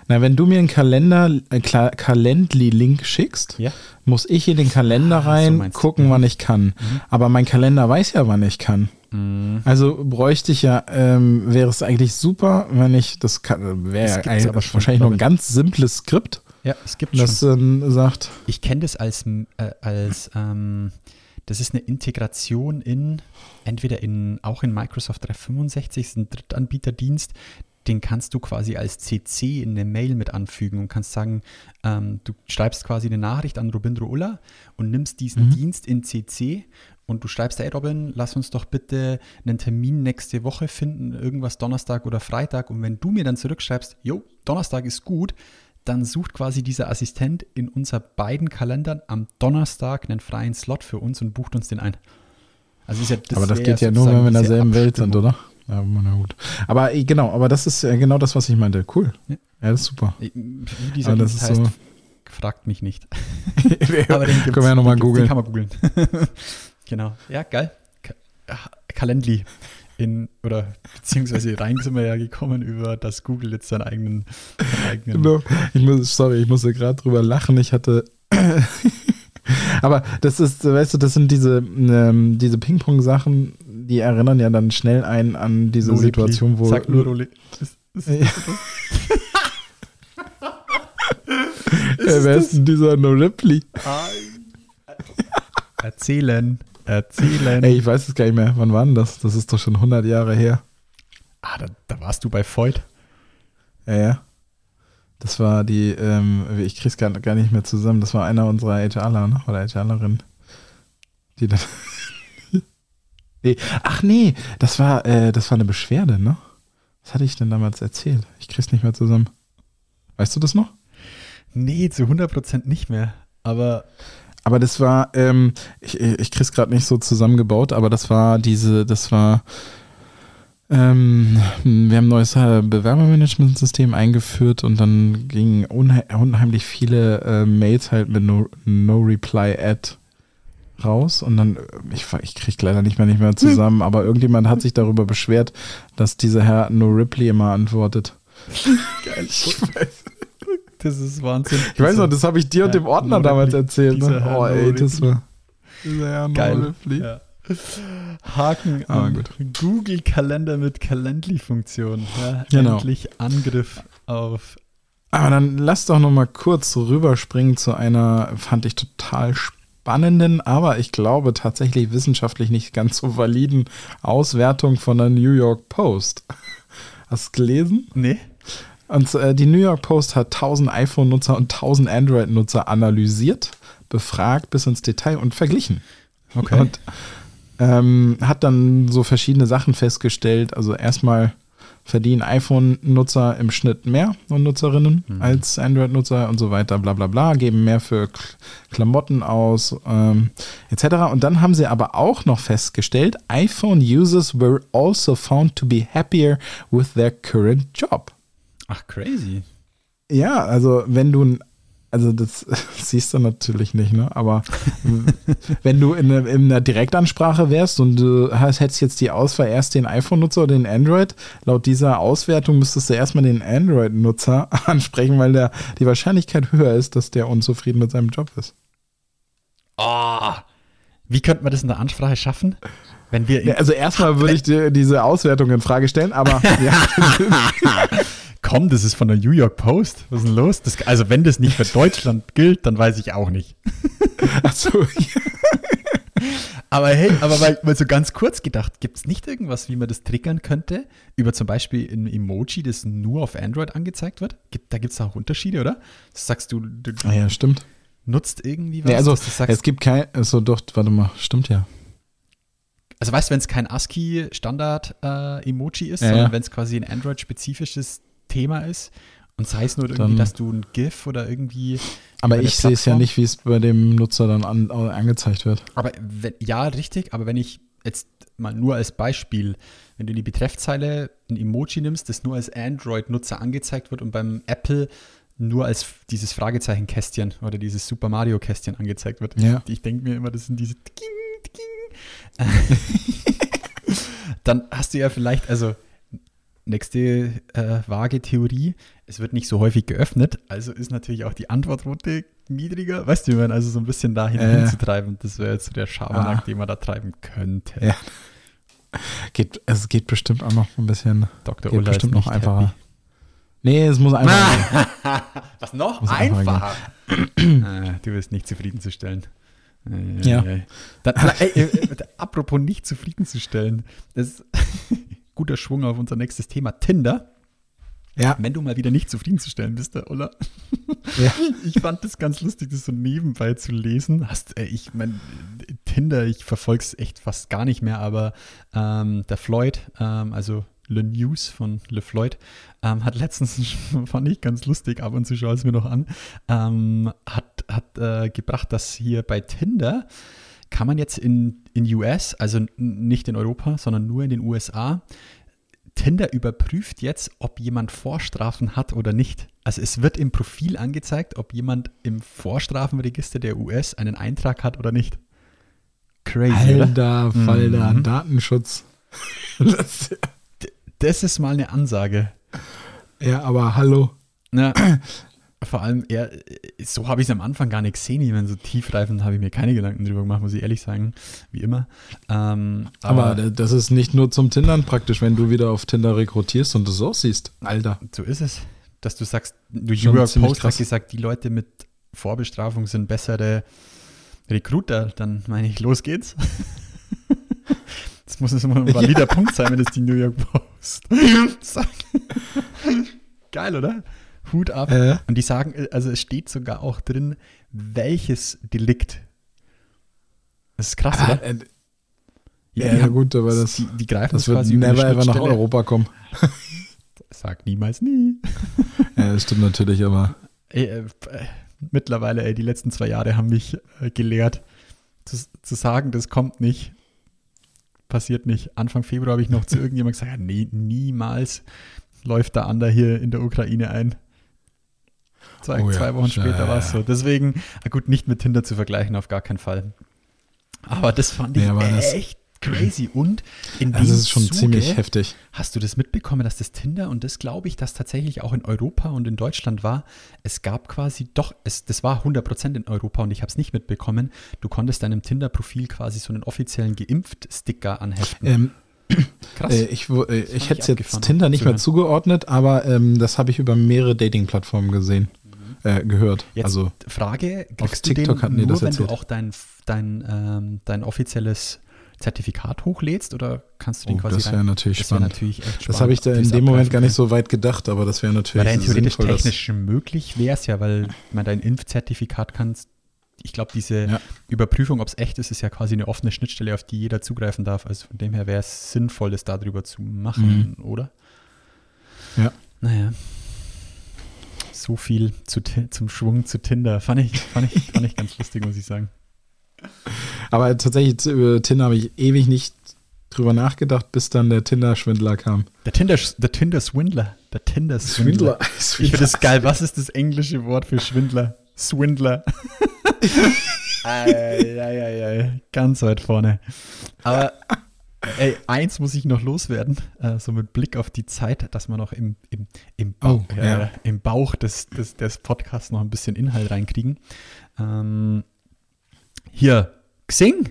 Na, wenn du mir einen Kalender, äh, Calendly-Link schickst, Ja. muss ich in den Kalender Ah, so rein du. gucken, Mhm. wann ich kann. Aber mein Kalender weiß ja, wann ich kann. Mhm. Also bräuchte ich ja, ähm, wäre es eigentlich super, wenn ich, das kann, wäre aber schon, wahrscheinlich noch ein ganz simples Skript, Ja, es gibt das schon. ähm, sagt, Ich kenne das als, äh, als ähm, das ist eine Integration in, entweder in, auch in Microsoft 365, ist ein Drittanbieterdienst, den kannst du quasi als CC in eine Mail mit anfügen und kannst sagen, ähm, du schreibst quasi eine Nachricht an Robindro Ulla und nimmst diesen Mhm. Dienst in CC und du schreibst, hey Robin, lass uns doch bitte einen Termin nächste Woche finden, irgendwas Donnerstag oder Freitag. Und wenn du mir dann zurückschreibst, jo, Donnerstag ist gut, dann sucht quasi dieser Assistent in unser beiden Kalendern am Donnerstag einen freien Slot für uns und bucht uns den ein. Also ist ja, aber das geht ja nur, wenn wir in derselben Welt sind, oder? Ja, na gut. Aber äh, genau, aber das ist äh, genau das, was ich meinte. Cool. Ja. Ja, das ist super. Wie dieser Aber das ist heißt, so. fragt mich nicht. [laughs] Aber den können wir ja nochmal gibt's, Den googeln. kann man googeln. [laughs] genau. Ja, geil. Ka Calendly. In, oder beziehungsweise rein sind wir ja gekommen über, dass Google jetzt seinen eigenen, seinen eigenen. Ich muss, sorry, ich musste gerade drüber lachen. Ich hatte. [laughs] Aber das ist, weißt du, das sind diese, ähm, diese Ping-Pong-Sachen, die erinnern ja dann schnell einen an diese No Situation, wo. Sag nur Roli. Ist, ist. Äh, [laughs] wer ist denn dieser No Ripley? Erzählen. Erzählen. Ey, ich weiß es gar nicht mehr. Wann war denn das? Das ist doch schon 100 Jahre her. Ah, da, da warst du bei Voigt. Ja, ja. Das war die, ähm, ich krieg's gar, gar nicht mehr zusammen. Das war einer unserer HRler, ne? Oder HRlerin. Die dann. [laughs] nee. Ach nee, das war, äh, das war eine Beschwerde, ne? Was hatte ich denn damals erzählt? Ich krieg's nicht mehr zusammen. Weißt du das noch? Nee, zu 100% nicht mehr. Aber Aber das war, ähm, ich, ich krieg's gerade nicht so zusammengebaut, aber das war diese, das war, ähm, wir haben ein neues äh, Bewerbermanagementsystem eingeführt und dann gingen unhe unheimlich viele äh, Mails halt mit no, no Reply Ad raus und dann, äh, ich, ich krieg leider nicht mehr nicht mehr zusammen, aber irgendjemand hat sich darüber beschwert, dass dieser Herr No Reply immer antwortet. geil. [laughs] Ich weiß. Das ist Wahnsinn. Ich weiß noch, das habe ich dir und Ja, dem Ordner No damals erzählt. Ne? Herr Oh ey, das war dieser Geil. Ja. Haken Aber an gut. Google Kalender mit Calendly-Funktion. Ja, Genau. Endlich Angriff auf. Aber dann lass doch noch mal kurz rüberspringen zu einer, fand ich total spannenden, aber ich glaube tatsächlich wissenschaftlich nicht ganz so validen Auswertung von der New York Post. Hast du es gelesen? Nee? Und äh, die New York Post hat 1000 iPhone-Nutzer und 1000 Android-Nutzer analysiert, befragt bis ins Detail und verglichen. Okay. Und ähm, hat dann so verschiedene Sachen festgestellt. Also erstmal verdienen iPhone-Nutzer im Schnitt mehr und Nutzerinnen als Android-Nutzer und so weiter, bla bla bla, geben mehr für Klamotten aus, ähm, etc. Und dann haben sie aber auch noch festgestellt, iPhone-Users were also found to be happier with their current job. Ach, crazy. Ja, also wenn du, also das [laughs] siehst du natürlich nicht, ne? Aber wenn du in, einer- in einer Direktansprache wärst und du hast, hättest jetzt die Auswahl erst den iPhone-Nutzer oder den Android, laut dieser Auswertung müsstest du erstmal den Android-Nutzer [laughs] ansprechen, weil der, die Wahrscheinlichkeit höher ist, dass der unzufrieden mit seinem Job ist. Oh, Wie könnte man das in der Ansprache schaffen? Wenn wir Ja, also erstmal würde ich dir diese Auswertung in Frage stellen, aber [laughs] ja. Komm, das ist von der New York Post. Was ist denn los? Das, also wenn das nicht für [laughs] Deutschland gilt, dann weiß ich auch nicht. Achso, [laughs] Aber hey, aber mal, mal so ganz kurz gedacht, gibt es nicht irgendwas, wie man das triggern könnte? Über zum Beispiel ein Emoji, das nur auf Android angezeigt wird? Gibt, da gibt es auch Unterschiede, oder? Das sagst du, du ah, ja, stimmt. nutzt irgendwie was, Nee, also es gibt kein, also doch, warte mal, stimmt ja. also weißt du, wenn es kein ASCII-Standard-Emoji ist, Ja, sondern ja. wenn es quasi ein Android-spezifisches Thema ist und sei es nur irgendwie, Dann- dass du ein GIF oder irgendwie Aber ich sehe es ja nicht, wie es bei dem Nutzer dann an, angezeigt wird. Aber wenn, ja, richtig, aber wenn ich jetzt mal nur als Beispiel, wenn du in die Betreffzeile ein Emoji nimmst, das nur als Android-Nutzer angezeigt wird und beim Apple nur als dieses Fragezeichen-Kästchen oder dieses Super Mario-Kästchen angezeigt wird. Ja. Ich denke mir immer, das sind diese Tiking, Tiking. [laughs] Dann hast du ja vielleicht, also nächste äh, vage Theorie, es wird nicht so häufig geöffnet, also ist natürlich auch die Antwortrote niedriger. Weißt du, wie man also so ein bisschen dahin Äh. hinzutreiben, das wäre jetzt so der Schabernack, Ah. den man da treiben könnte. Ja. Geht, es geht bestimmt auch noch ein bisschen. Dr. Geht Ulla bestimmt noch einfacher. happy. Nee, es muss einfach. [laughs] Was noch? Muss einfacher Einfacher. äh, du bist nicht zufriedenzustellen. Äh, Ja. äh. Dann, ey, äh, äh, apropos nicht zufriedenzustellen, das ist [laughs] guter Schwung auf unser nächstes Thema Tinder. ja, Wenn du mal wieder nicht zufriedenzustellen bist, der Ulla. ja. [laughs] Ich fand das ganz lustig, das so nebenbei zu lesen. Hast, äh, ich mein, Tinder, ich verfolge es echt fast gar nicht mehr, aber ähm, der Floyd, ähm, also Le News von Le Floyd, ähm, hat letztens, [laughs] fand ich ganz lustig, ab und zu schaue es mir noch an, ähm, hat, hat äh, gebracht, dass hier bei Tinder kann man jetzt in, in US, also nicht in Europa, sondern nur in den USA, Tinder überprüft jetzt, ob jemand Vorstrafen hat oder nicht. Also es wird im Profil angezeigt, ob jemand im Vorstrafenregister der US einen Eintrag hat oder nicht. Crazy, oder? Alter Falter, Mhm. Datenschutz. [laughs] Das, Das ist mal eine Ansage. ja, aber hallo. Ja, [clears throat] vor allem, eher, so habe ich es am Anfang gar nicht gesehen. Ich meine, so tiefreifend habe ich mir keine Gedanken drüber gemacht, muss ich ehrlich sagen, wie immer. Ähm, Aber, das ist nicht nur zum Tindern praktisch, wenn du wieder auf Tinder rekrutierst und das so siehst. Alter. so ist es, dass du sagst, du York Post hat gesagt, die Leute mit Vorbestrafung sind bessere Recruiter. Dann meine ich, los geht's. [laughs] Das muss es immer ein valider Punkt sein, wenn es die New York Post [laughs] sagt. Geil, oder? Hut ab. Äh. Und die sagen, also es steht sogar auch drin, welches Delikt. Das ist krass, oder? Äh, die ja, haben- gut, aber das, die, die greifen das wird never ever nach. Europa kommen. [laughs] Sag niemals nie. [laughs] Ja, das stimmt natürlich, aber Ey, äh, äh, mittlerweile, ey, die letzten zwei Jahre haben mich äh, gelehrt, zu, zu sagen, das kommt nicht, passiert nicht. Anfang Februar habe ich noch zu [laughs] irgendjemandem gesagt, ja, nee, niemals läuft der Ander hier in der Ukraine ein. Zwei, Oh ja, zwei Wochen später ja, war es so. Deswegen, gut, nicht mit Tinder zu vergleichen, auf gar keinen Fall. Aber das fand ich Nee, das- echt crazy. Und in das dem ist schon Zuge, ziemlich heftig. Hast du das mitbekommen, dass das Tinder und das glaube ich, dass tatsächlich auch in Europa und in Deutschland war? Es gab quasi doch, es, das war 100% in Europa und ich habe es nicht mitbekommen. Du konntest deinem Tinder-Profil quasi so einen offiziellen Geimpft-Sticker anheften. Ähm, [clears throat] Krass. äh, ich äh, ich hätte es jetzt Tinder nicht mehr zugeordnet, aber ähm, das habe ich über mehrere Dating-Plattformen gesehen, äh, gehört. Jetzt also Frage, kriegst du TikTok den hatten die nur, das wenn du auch dein, dein, ähm, dein offizielles Zertifikat hochlädst oder kannst du den Oh, quasi das wäre rein- natürlich das wär spannend. natürlich spannend. das habe ich da in dem Moment gar nicht kann. so weit gedacht, aber das wäre Weil natürlich rein theoretisch sinnvoll. technisch möglich wäre es ja, weil man dein Impfzertifikat kannst. Ich glaube, diese Ja. Überprüfung, ob es echt ist, ist ja quasi eine offene Schnittstelle, auf die jeder zugreifen darf. Also von dem her wäre es sinnvoll, das darüber zu machen, oder? Mhm. Ja. Naja. So viel zu, zum Schwung zu Tinder. Fand ich, fand, ich, fand ich ganz lustig, muss ich sagen. Aber tatsächlich über Tinder habe ich ewig nicht drüber nachgedacht, bis dann der Tinder-Schwindler kam. Der Tinder, der Tinder Swindler. Der Tinder Swindler. Ich finde das geil. Was ist das englische Wort für Schwindler? Swindler. ei, ei, ei, ei. Ganz weit vorne. Aber ey, eins muss ich noch loswerden, äh, so mit Blick auf die Zeit, dass wir noch im, im, im, Bauch, Oh, äh, ja. im Bauch des, des, des Podcasts noch ein bisschen Inhalt reinkriegen. Ähm, hier, Xing.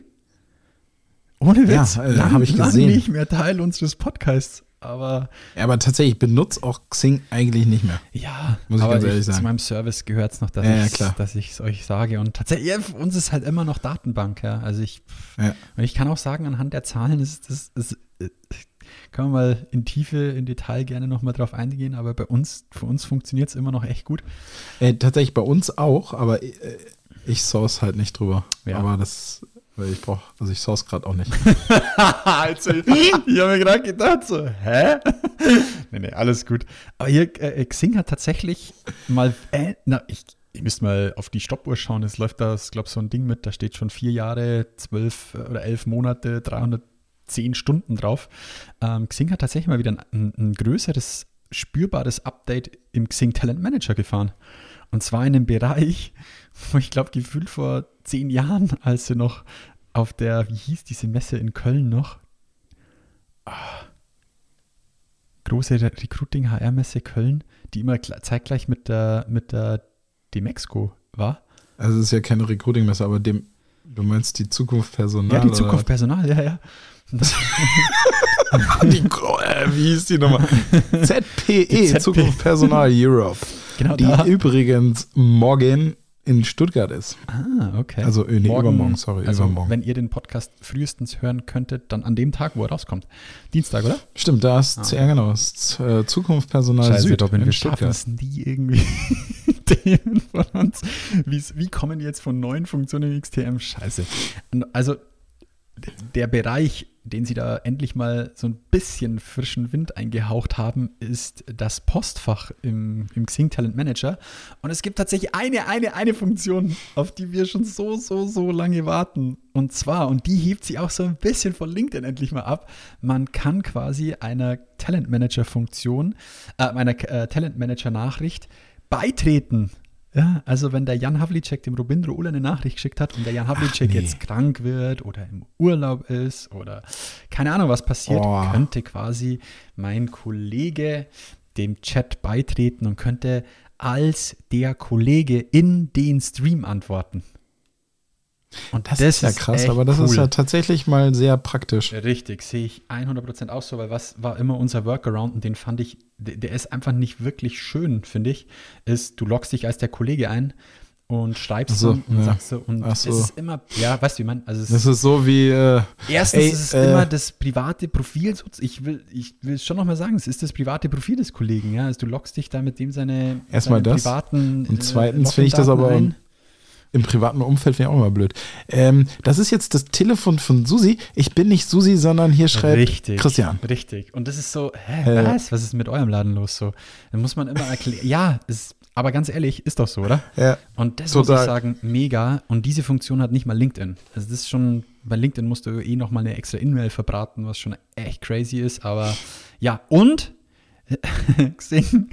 Ohne Witz. Ja, äh, lang- hab ich gesehen. nicht mehr Teil unseres Podcasts. Aber Ja, aber tatsächlich, ich benutze auch Xing eigentlich nicht mehr. ja, Muss ich aber ganz ehrlich zu sagen. meinem Service gehört es noch, dass Ja, ich es euch sage. Und tatsächlich, uns ist halt immer noch Datenbank. Ja. Also ich, Ja. und ich kann auch sagen, anhand der Zahlen ist das, ist, äh, können wir mal in Tiefe, in Detail gerne nochmal drauf eingehen, aber bei uns, für uns funktioniert es immer noch echt gut. Äh, tatsächlich bei uns auch, aber äh, ich source halt nicht drüber. Ja. Aber das, weil ich brauche, also ich source gerade auch nicht. [laughs] also, ich habe mir gerade gedacht, so, hä? [laughs] nee, nee, alles gut. Aber hier, äh, Xing hat tatsächlich mal, äh, na, ich, ihr müsst mal auf die Stoppuhr schauen, es läuft da, ich glaube so ein Ding mit, da steht schon vier Jahre, zwölf oder elf Monate, 310 Stunden drauf. Ähm, Xing hat tatsächlich mal wieder ein, ein größeres, spürbares Update im Xing Talent Manager gefahren. Und zwar in einem Bereich, wo ich glaube, gefühlt vor zehn Jahren, als sie noch auf der, wie hieß diese Messe in Köln noch? Ah. Große Re- Recruiting-HR-Messe Köln, die immer gl- zeitgleich mit der, mit der Demexco war. Also es ist ja keine Recruiting-Messe, aber dem, du meinst die Zukunft Personal? ja, die Zukunft Personal, ja, ja. [laughs] die, äh, wie hieß die nochmal? [laughs] ZPE, Die ZPE. Zukunft Personal Europe. Genau die da. übrigens morgen in Stuttgart ist. Ah, okay. Also, äh, nee, übermorgen, sorry, also, übermorgen. Wenn ihr den Podcast frühestens hören könntet, dann an dem Tag, wo er rauskommt. Dienstag, oder? Stimmt, da ist, ja genau, ist, äh, Zukunft Personal Süd Robin, in wir Stuttgart. es nie irgendwie [laughs] Themen von uns. Wie's, wie kommen die jetzt von neuen Funktionen in XTM? Scheiße. Also der Bereich, den sie da endlich mal so ein bisschen frischen Wind eingehaucht haben, ist das Postfach im, im Xing Talent Manager. Und es gibt tatsächlich eine, eine, eine Funktion, auf die wir schon so, so, so lange warten. Und zwar, und die hebt sie auch so ein bisschen von LinkedIn endlich mal ab, man kann quasi einer Talent Manager Funktion, äh, einer äh, Talent Manager Nachricht beitreten. Ja, also wenn der Jan Havlicek dem Robindro Ulla eine Nachricht geschickt hat und der Jan Havlicek nee. jetzt krank wird oder im Urlaub ist oder keine Ahnung, was passiert, Oh. könnte quasi mein Kollege dem Chat beitreten und könnte als der Kollege in den Stream antworten. Und Das, ist ja krass, aber das cool. ist ja tatsächlich mal sehr praktisch. Richtig, sehe ich 100% auch so, weil was war immer unser Workaround und den fand ich, der, ist einfach nicht wirklich schön, finde ich, ist, du loggst dich als der Kollege ein und schreibst so, so, und ja. sagst so, und Ach es so. ist immer, ja, weißt du, wie man, also es Das ist so wie, äh, Erstens Ey, ist es äh, immer das private Profil. Ich will, ich will es schon nochmal sagen, es ist das private Profil des Kollegen. Ja? Also du loggst dich da mit dem seine, Erstmal das. privaten Und äh, zweitens finde ich das aber ein. Im privaten Umfeld finde ich auch immer blöd. Ähm, das ist jetzt das Telefon von Susi. Ich bin nicht Susi, sondern hier schreibt Richtig, Christian. Richtig. Und das ist so, hä, Äh. was? Was ist mit eurem Laden los so? Dann muss man immer erklären. ja, ist, aber ganz ehrlich, ist doch so, oder? Ja, Und das muss Total. ich sagen, mega. Und diese Funktion hat nicht mal LinkedIn. Also das ist schon, bei LinkedIn musst du eh noch mal eine extra E-Mail verbraten, was schon echt crazy ist. Aber ja, und [laughs] Xing,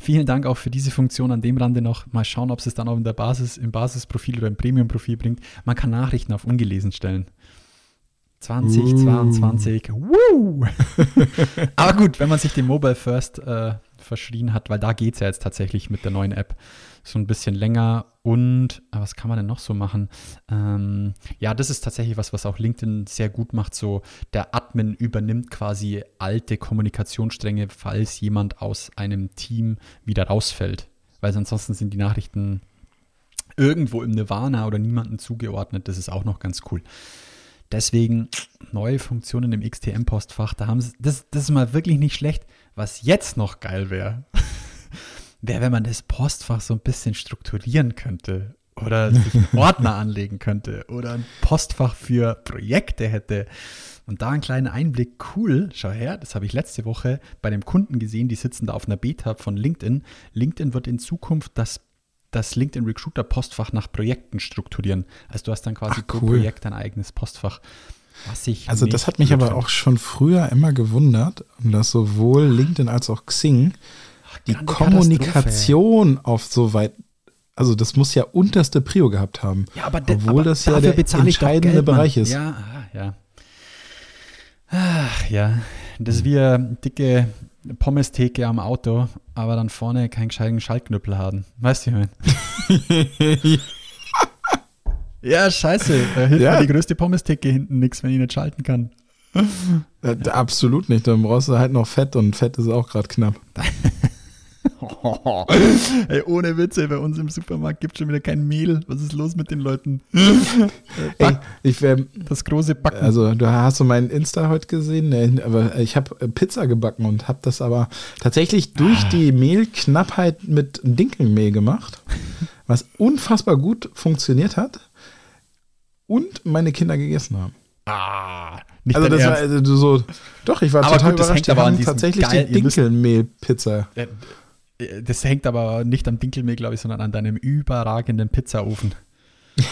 vielen Dank auch für diese Funktion an dem Rande noch. Mal schauen, ob es es dann auch in der Basis, im Basisprofil oder im Premium-Profil bringt. Man kann Nachrichten auf ungelesen stellen. 2022. Woo! [laughs] Aber gut, wenn man sich dem Mobile First äh, verschrien hat, weil da geht es ja jetzt tatsächlich mit der neuen App so ein bisschen länger. Und äh, was kann man denn noch so machen? Ähm, ja, das ist tatsächlich was, was auch LinkedIn sehr gut macht. So der Admin übernimmt quasi alte Kommunikationsstränge, falls jemand aus einem Team wieder rausfällt. Weil ansonsten sind die Nachrichten irgendwo im Nirvana oder niemandem zugeordnet. Das ist auch noch ganz cool. Deswegen neue Funktionen im XTM-Postfach. Da haben sie, das, das ist mal wirklich nicht schlecht. Was jetzt noch geil wäre, [laughs] wäre, wenn man das Postfach so ein bisschen strukturieren könnte oder sich einen [laughs] Ordner anlegen könnte oder ein Postfach für Projekte hätte. Und da einen kleinen Einblick, cool, schau her, das habe ich letzte Woche bei dem Kunden gesehen, die sitzen da auf einer Beta von LinkedIn. LinkedIn wird in Zukunft das, das LinkedIn Recruiter Postfach nach Projekten strukturieren. Also du hast dann quasi Ach, pro cool. Projekt dein eigenes Postfach. Was ich Also das hat mich aber auch schon früher immer gewundert, dass sowohl LinkedIn als auch Xing die Kommunikation auf so weit, also das muss ja unterste Prio gehabt haben. Ja, aber, obwohl aber das ja der entscheidende Geld. Bereich ist. Ja, ja. Ach, ja. Das ist wie eine dicke Pommes-Theke am Auto, aber dann vorne keinen gescheiten Schaltknüppel haben. Weißt du, ich meine? [laughs] Ja, scheiße. Da hilft Ja. mir die größte Pommestheke hinten nichts, wenn ich nicht schalten kann. Äh, Absolut nicht. Dann brauchst du halt noch Fett und Fett ist auch gerade knapp. [laughs] [laughs] Ey, ohne Witze, bei uns im Supermarkt gibt es schon wieder kein Mehl. Was ist los mit den Leuten? [laughs] Ey, ich wär, Das große Backen. also du hast du meinen Insta heute gesehen, nee, aber ich habe Pizza gebacken und habe das aber tatsächlich durch die Mehlknappheit mit Dinkelmehl gemacht, was unfassbar gut funktioniert hat und meine Kinder gegessen haben. ah, nicht Also das war also so, doch, ich war Aber total gut, das überrascht. hängt Die aber an tatsächlich geil- die Dinkelmehl-Pizza. Äh, Das hängt aber nicht am Dinkelmehl, glaube ich, sondern an deinem überragenden Pizzaofen. [laughs]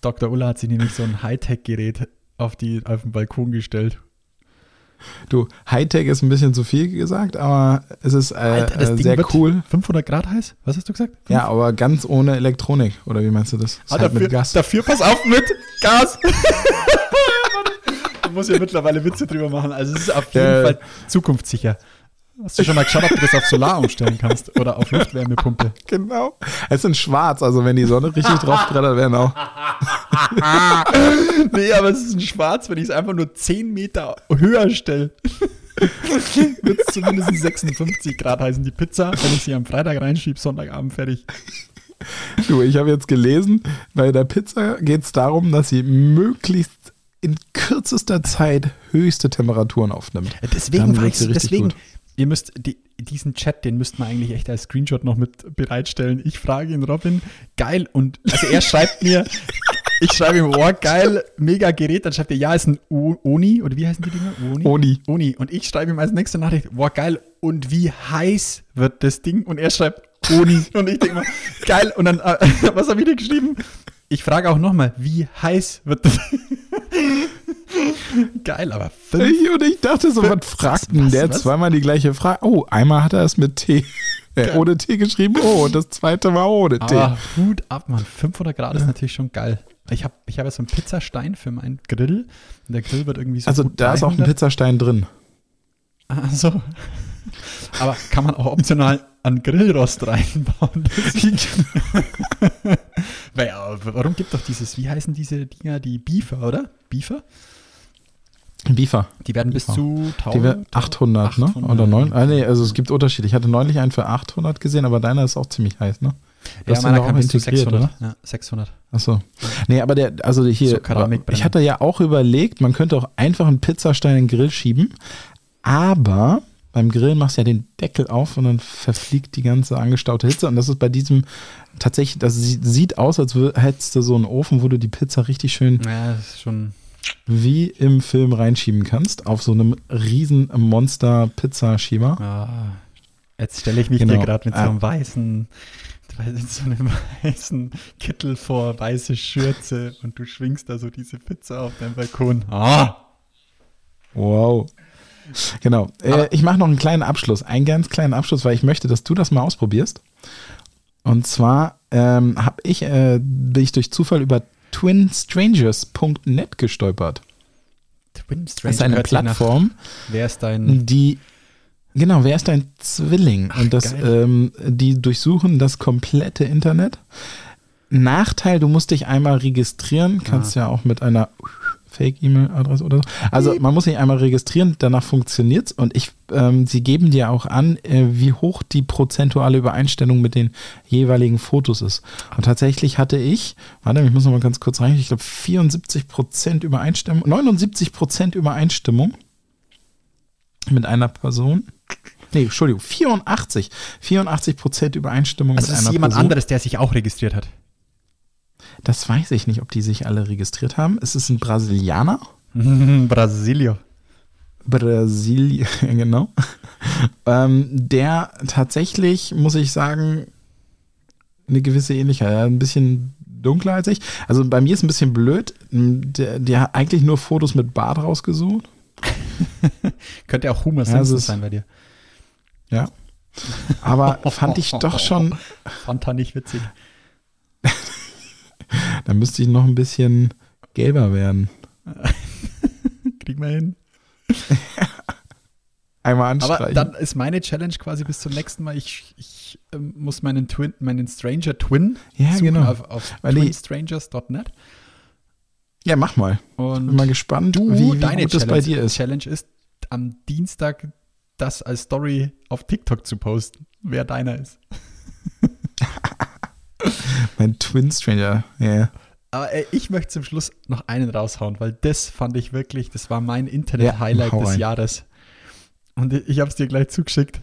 Dr. Ulla hat sich nämlich so ein Hightech-Gerät auf, die, auf den Balkon gestellt. Du, Hightech ist ein bisschen zu viel gesagt, aber es ist äh, Alter, das äh, Ding sehr cool. 500 Grad heiß? Was hast du gesagt? Ja, aber ganz ohne Elektronik. Oder wie meinst du das? Ah, halt dafür, mit Gas. dafür pass auf mit [laughs] Gas. [laughs] Man muss ja mittlerweile Witze drüber machen. Also es ist auf jeden Ja. Fall zukunftssicher. Hast du schon mal geschaut, ob du das auf Solar umstellen kannst oder auf Luftwärmepumpe? Genau. Es ist in schwarz, also wenn die Sonne richtig drauf brettert, werden auch. [laughs] Nee, aber es ist ein Schwarz, wenn ich es einfach nur 10 Meter höher stelle. [laughs] Wird es zumindest 56 Grad heißen, die Pizza. Wenn ich sie am Freitag reinschiebe, Sonntagabend fertig. Du, ich habe jetzt gelesen, bei der Pizza geht es darum, dass sie möglichst in kürzester Zeit höchste Temperaturen aufnimmt. Deswegen du, richtig deswegen, gut. Ihr müsst die, diesen Chat, den müsst man eigentlich echt als Screenshot noch mit bereitstellen. Ich frage ihn, Robin, geil. Und also er schreibt mir, [laughs] ich schreibe ihm, oh, geil, mega Gerät. Dann schreibt er, ja, ist ein O- Oni, oder wie heißen die Dinger? Oni. Oni. Oni. Und ich schreibe ihm als nächste Nachricht, boah, geil. Und wie heiß wird das Ding? Und er schreibt, Oni. [laughs] Und ich denke mal, geil. Und dann, äh, [laughs] was habe ich dir geschrieben? Ich frage auch nochmal, wie heiß wird das? Geil, aber fünf Ich, und ich dachte so, was fragt denn der was? zweimal die gleiche Frage? Oh, einmal hat er es mit T, äh, ohne T geschrieben. Oh, und das zweite war ohne T. Aber Hut ab, Mann. 500 Grad ist natürlich schon geil. Ich habe ich hab ja so einen Pizzastein für meinen Grill. Und der Grill wird irgendwie so. also da ist auch ein 300. Pizzastein drin. Also. Aber kann man auch optional an Grillrost reinbauen? [laughs] Weil, ja, warum gibt doch dieses, wie heißen diese Dinger, die Beefer, oder? Beefer? Biefer. Die werden bis Beefer. zu Die 1000. wär 800, ne? 800. Oder 9? Ah, nee, also es gibt Unterschiede. Ich hatte neulich einen für 800 gesehen, aber deiner ist auch ziemlich heiß, ne? Du Ja, meiner auch bis zu integriert, 600. Ja, 600. Achso. Nee, aber der, also hier, So ich hatte ja auch überlegt, man könnte auch einfach einen Pizzastein in den Grill schieben, aber beim Grillen machst du ja den Deckel auf und dann verfliegt die ganze angestaute Hitze. Und das ist bei diesem tatsächlich, das sieht, aus, als hättest du so einen Ofen, wo du die Pizza richtig schön Ja, wie im Film reinschieben kannst, auf so einem riesen Monster-Pizzaschieber. Ah, jetzt stelle ich mich Genau. dir gerade mit so Ah. einem weißen, mit so einem weißen Kittel vor, weiße Schürze und du schwingst da so diese Pizza auf deinem Balkon. Ah! Wow. Genau. Äh, ich mache noch einen kleinen Abschluss, einen ganz kleinen Abschluss, weil ich möchte, dass du das mal ausprobierst. Und zwar ähm, habe ich, äh, bin ich durch Zufall über twinstrangers.net gestolpert. Twin Das ist eine sich nach- Plattform, Wer ist dein. die Genau, wer ist dein Zwilling? Und das, ähm, die durchsuchen das komplette Internet. Nachteil, du musst dich einmal registrieren, kannst ja auch mit einer Fake-E-Mail-Adresse oder so. Also man muss sich einmal registrieren, danach funktioniert's und ich, ähm, sie geben dir auch an, äh, wie hoch die prozentuale Übereinstimmung mit den jeweiligen Fotos ist. Und tatsächlich hatte ich, warte, ich muss noch mal ganz kurz rein, ich glaube 74 Prozent Übereinstimmung, 79 Prozent Übereinstimmung mit einer Person. Nee, Entschuldigung, 84. 84 Prozent Übereinstimmung Also mit es ist einer jemand Person. anderes, der sich auch registriert hat. Das weiß ich nicht, ob die sich alle registriert haben. Es ist ein Brasilianer. [laughs] Brasilio. Brasilien, [laughs] genau. ähm, der tatsächlich, muss ich sagen, eine gewisse Ähnlichkeit. Ein bisschen dunkler als ich. Also bei mir ist ein bisschen blöd. Der, der hat eigentlich nur Fotos mit Bart rausgesucht. [laughs] Könnte auch Homer Ja, Simpson es sein bei dir. Ja. Aber fand ich doch schon, Fand er nicht witzig. [laughs] da müsste ich noch ein bisschen gelber werden. [laughs] Kriegen wir hin. [laughs] Einmal Aber anstreichen. dann ist meine Challenge quasi bis zum nächsten Mal. Ich, ich ähm, muss meinen Twin, meinen Stranger Twin Ja, suchen genau. auf, auf twinstrangers.net. ja, mach mal. Und Bin mal gespannt, du, wie, wie deine gut das Challenge, bei dir ist. Challenge ist, am Dienstag das als Story auf TikTok zu posten, wer deiner ist. [laughs] Mein Twin Stranger. Ja. Aber ey, ich möchte zum Schluss noch einen raushauen, weil das fand ich wirklich, das war mein Internet-Highlight hau des. Jahres. Und ich habe es dir gleich zugeschickt.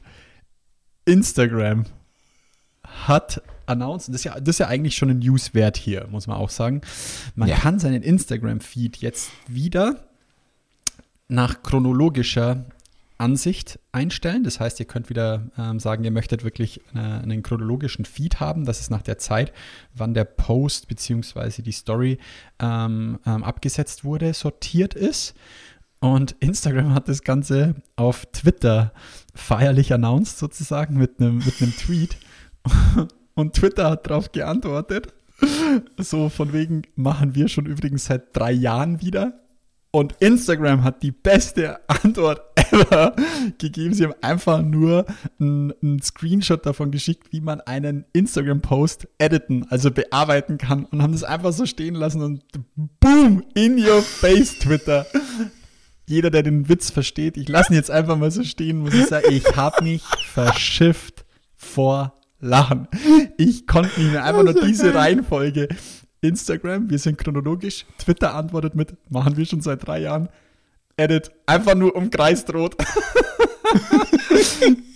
Instagram hat announced, und das ist, ja, das ist ja eigentlich schon ein Newswert hier, muss man auch sagen. Man Ja. kann seinen Instagram-Feed jetzt wieder nach chronologischer Ansicht einstellen. Das heißt, ihr könnt wieder ähm, sagen, ihr möchtet wirklich äh, einen chronologischen Feed haben. Das ist nach der Zeit, wann der Post bzw. die Story ähm, ähm, abgesetzt wurde, sortiert ist. Und Instagram hat das Ganze auf Twitter feierlich announced, sozusagen, mit einem mit einem Tweet. [laughs] Und Twitter hat darauf geantwortet. So von wegen machen wir schon übrigens seit drei Jahren wieder. Und Instagram hat die beste Antwort [laughs] ever gegeben. Sie haben einfach nur einen, Screenshot davon geschickt, wie man einen Instagram-Post editen, also bearbeiten kann. Und haben das einfach so stehen lassen und boom, in your face, Twitter. Jeder, der den Witz versteht, ich lasse ihn jetzt einfach mal so stehen, muss ich sagen, ich habe mich verschifft vor Lachen. Ich konnte nicht mehr einfach nur diese Reihenfolge. Instagram, wir sind chronologisch. Twitter antwortet mit, machen wir schon seit drei Jahren. Edit, einfach nur umkreist rot. [laughs]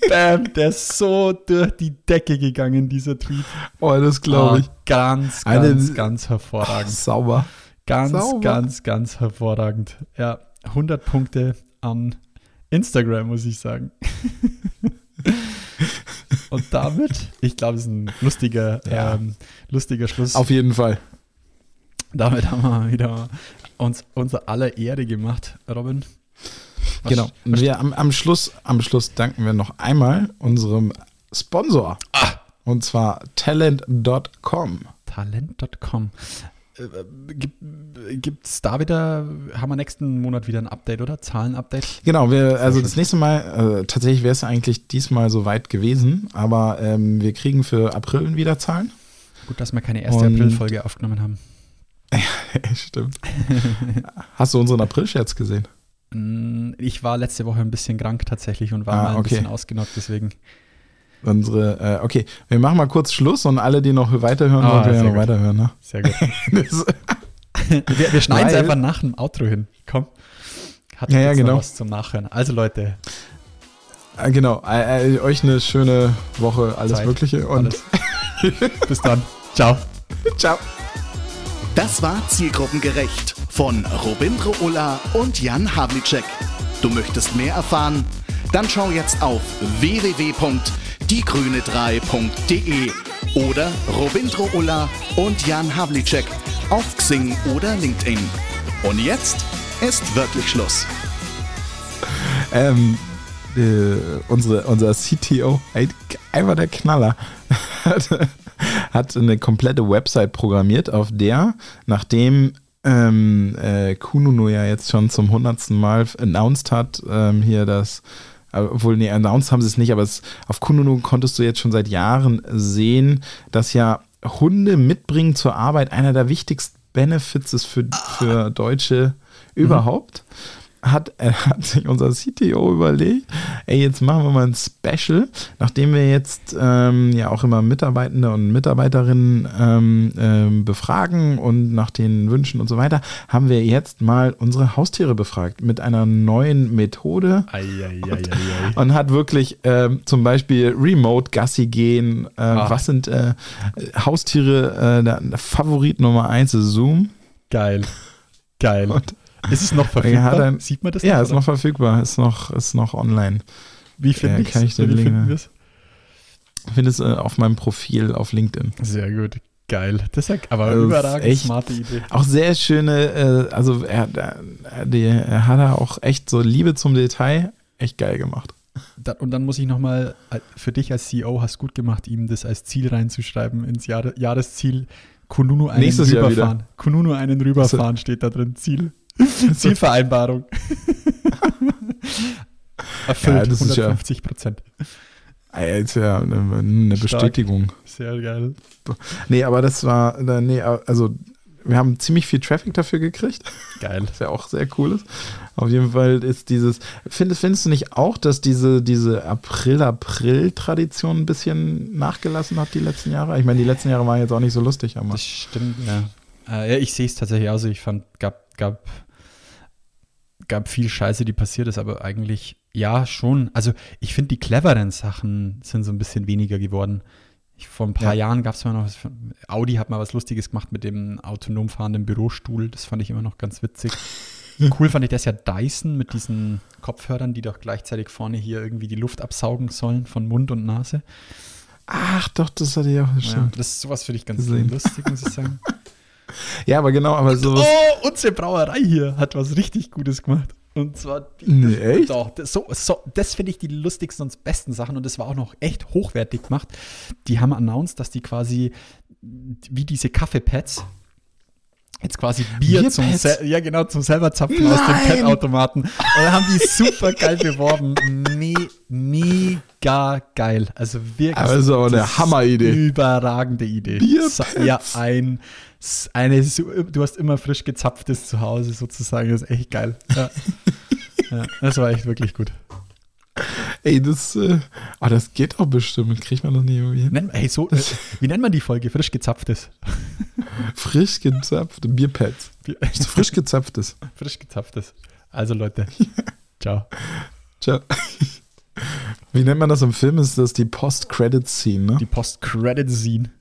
Bam, der ist so durch die Decke gegangen, dieser Tweet. Oh, das glaube ich. Ah, ganz, Eine- ganz, ganz hervorragend. Sauber. Ganz, Sauber. ganz, ganz hervorragend. Ja, 100 Punkte an Instagram, muss ich sagen. [laughs] Und damit, ich glaube, es ist ein lustiger, Ja. ähm, lustiger Schluss. Auf jeden Fall. Damit haben wir wieder uns unser aller Ehre gemacht, Robin. Was- Genau. Wir am, am, Schluss, am Schluss danken wir noch einmal unserem Sponsor. Ah. Und zwar talent.com. Talent.com. Äh, Gibt es da wieder, haben wir nächsten Monat wieder ein Update, oder? Zahlen-Update? Genau, wir, also das nächste Mal, äh, tatsächlich wäre es eigentlich diesmal so weit gewesen, aber ähm, wir kriegen für April wieder Zahlen. Gut, dass wir keine erste April-Folge aufgenommen haben. [laughs] Stimmt. Hast du unseren April-Scherz gesehen? Mm, Ich war letzte Woche ein bisschen krank tatsächlich und war Ah, mal ein okay. bisschen ausgenockt, deswegen. Unsere, äh, okay, wir machen mal kurz Schluss und alle, die noch weiterhören Ah, wollen, können ja noch gut. weiterhören. Ne? Sehr gut. [laughs] [laughs] Wir wir schneiden es einfach nach dem Outro hin. Komm. Hat Ja, ja, genau. was zum Nachhören. Also Leute, äh, genau, äh, äh, euch eine schöne Woche, alles Zeit, Mögliche und alles. bis dann. Ciao. ciao. Das war Zielgruppengerecht von Robindro Ulla und Jan Havlicek. Du möchtest mehr erfahren? Dann schau jetzt auf www.diegrüne3.de oder Robindro Ulla und Jan Havlicek auf Xing oder LinkedIn. Und jetzt ist wirklich Schluss. Ähm, äh, unsere, unser CTO, einfach der Knaller, [laughs] [laughs] hat, eine komplette Website programmiert, auf der, nachdem ähm, äh, Kununu ja jetzt schon zum hundertsten Mal announced hat, ähm, hier das, obwohl, nee, announced haben sie es nicht, aber es, auf Kununu konntest du jetzt schon seit Jahren sehen, dass ja Hunde mitbringen zur Arbeit. Einer der wichtigsten Benefits ist für, für Deutsche überhaupt hat, äh, [laughs] hat sich unser CTO überlegt, ey, jetzt machen wir mal ein Special, nachdem wir jetzt ähm, ja auch immer Mitarbeitende und Mitarbeiterinnen ähm, ähm, befragen und nach den Wünschen und so weiter, haben wir jetzt mal unsere Haustiere befragt mit einer neuen Methode Eieieiei. und hat wirklich ähm, zum Beispiel Remote Gassi gehen. Äh. Was sind äh, Haustiere? Äh, Favorit Nummer eins ist Zoom. Geil. Geil. Und- ist es noch Er verfügbar? hat ein- Sieht man das Ja, noch, ist oder? noch verfügbar, ist noch, ist noch online. Wie finde Ja, ich's? kann ich den Wie Link- finden wir's? Findest du auf meinem Profil auf LinkedIn. Sehr gut. Geil. Das ist ja aber Also, überragend echt. smarte Idee. Auch sehr schöne, äh, also er, er, die, er hat da auch echt so Liebe zum Detail, echt geil gemacht. Da, und dann muss ich nochmal, für dich als CEO hast gut gemacht, ihm das als Ziel reinzuschreiben, ins Jahre, Jahresziel Kununu einen Nächstes rüberfahren. Kununu einen rüberfahren steht da drin. Ziel. [laughs] Zielvereinbarung. [laughs] Erfüllt, Ja, das ist ja- 150 Prozent. Ah, ist ja eine, eine. Bestätigung. Sehr geil. Nee, aber das war, äh, nee, also wir haben ziemlich viel Traffic dafür gekriegt, Geil. was ja auch sehr cool ist. Auf jeden Fall ist dieses, findest, findest du nicht auch, dass diese, diese April-April-Tradition ein bisschen nachgelassen hat die letzten Jahre? Ich meine, die letzten Jahre waren jetzt auch nicht so lustig, aber Das stimmt, ja. Äh, ja, ich sehe es tatsächlich aus. Ich fand, gab, gab, gab viel Scheiße, die passiert ist, aber eigentlich, ja, schon. Also, ich finde, die cleveren Sachen sind so ein bisschen weniger geworden. Ich, vor ein paar Ja. Jahren gab es mal noch, was, Audi hat mal was Lustiges gemacht mit dem autonom fahrenden Bürostuhl. Das fand ich immer noch ganz witzig. [laughs] Cool fand ich das ja Dyson mit diesen Kopfhörern, die doch gleichzeitig vorne hier irgendwie die Luft absaugen sollen von Mund und Nase. ach doch, das hatte ich auch Ja, stimmt. das ist sowas finde ich ganz lustig, muss ich sagen. [laughs] Ja, aber genau, aber sowas. Oh, unsere Brauerei hier hat was richtig Gutes gemacht. Und zwar die, Nee, echt? Doch, das, so, so, das finde ich die lustigsten und besten Sachen und das war auch noch echt hochwertig gemacht. Die haben announced, dass die quasi wie diese Kaffeepads jetzt quasi Bier zum, Bierpads? sel- ja, genau, zum selber zapfen aus dem Nein! Pad-Automaten. Und da haben die super geil beworben. Me mega geil. Also wirklich. Aber auch eine Hammeridee. Überragende Idee. So- Ja, ein, eine, du hast immer frisch gezapftes zu Hause sozusagen. Das ist echt geil. Ja. [laughs] ja, das war echt wirklich gut. Ey, das, äh, ah, das geht doch bestimmt. Kriegt man das nicht irgendwie hin? Nenn, hey, so, äh, wie nennt man die Folge? Frisch gezapftes. [laughs] Frisch gezapfte Bierpads. Bier- Frisch gezapftes. [laughs] frisch gezapftes. Also Leute, ciao. Tja. Wie nennt man das im Film? Ist das die Post-Credit-Scene, ne? Die Post-Credit-Scene.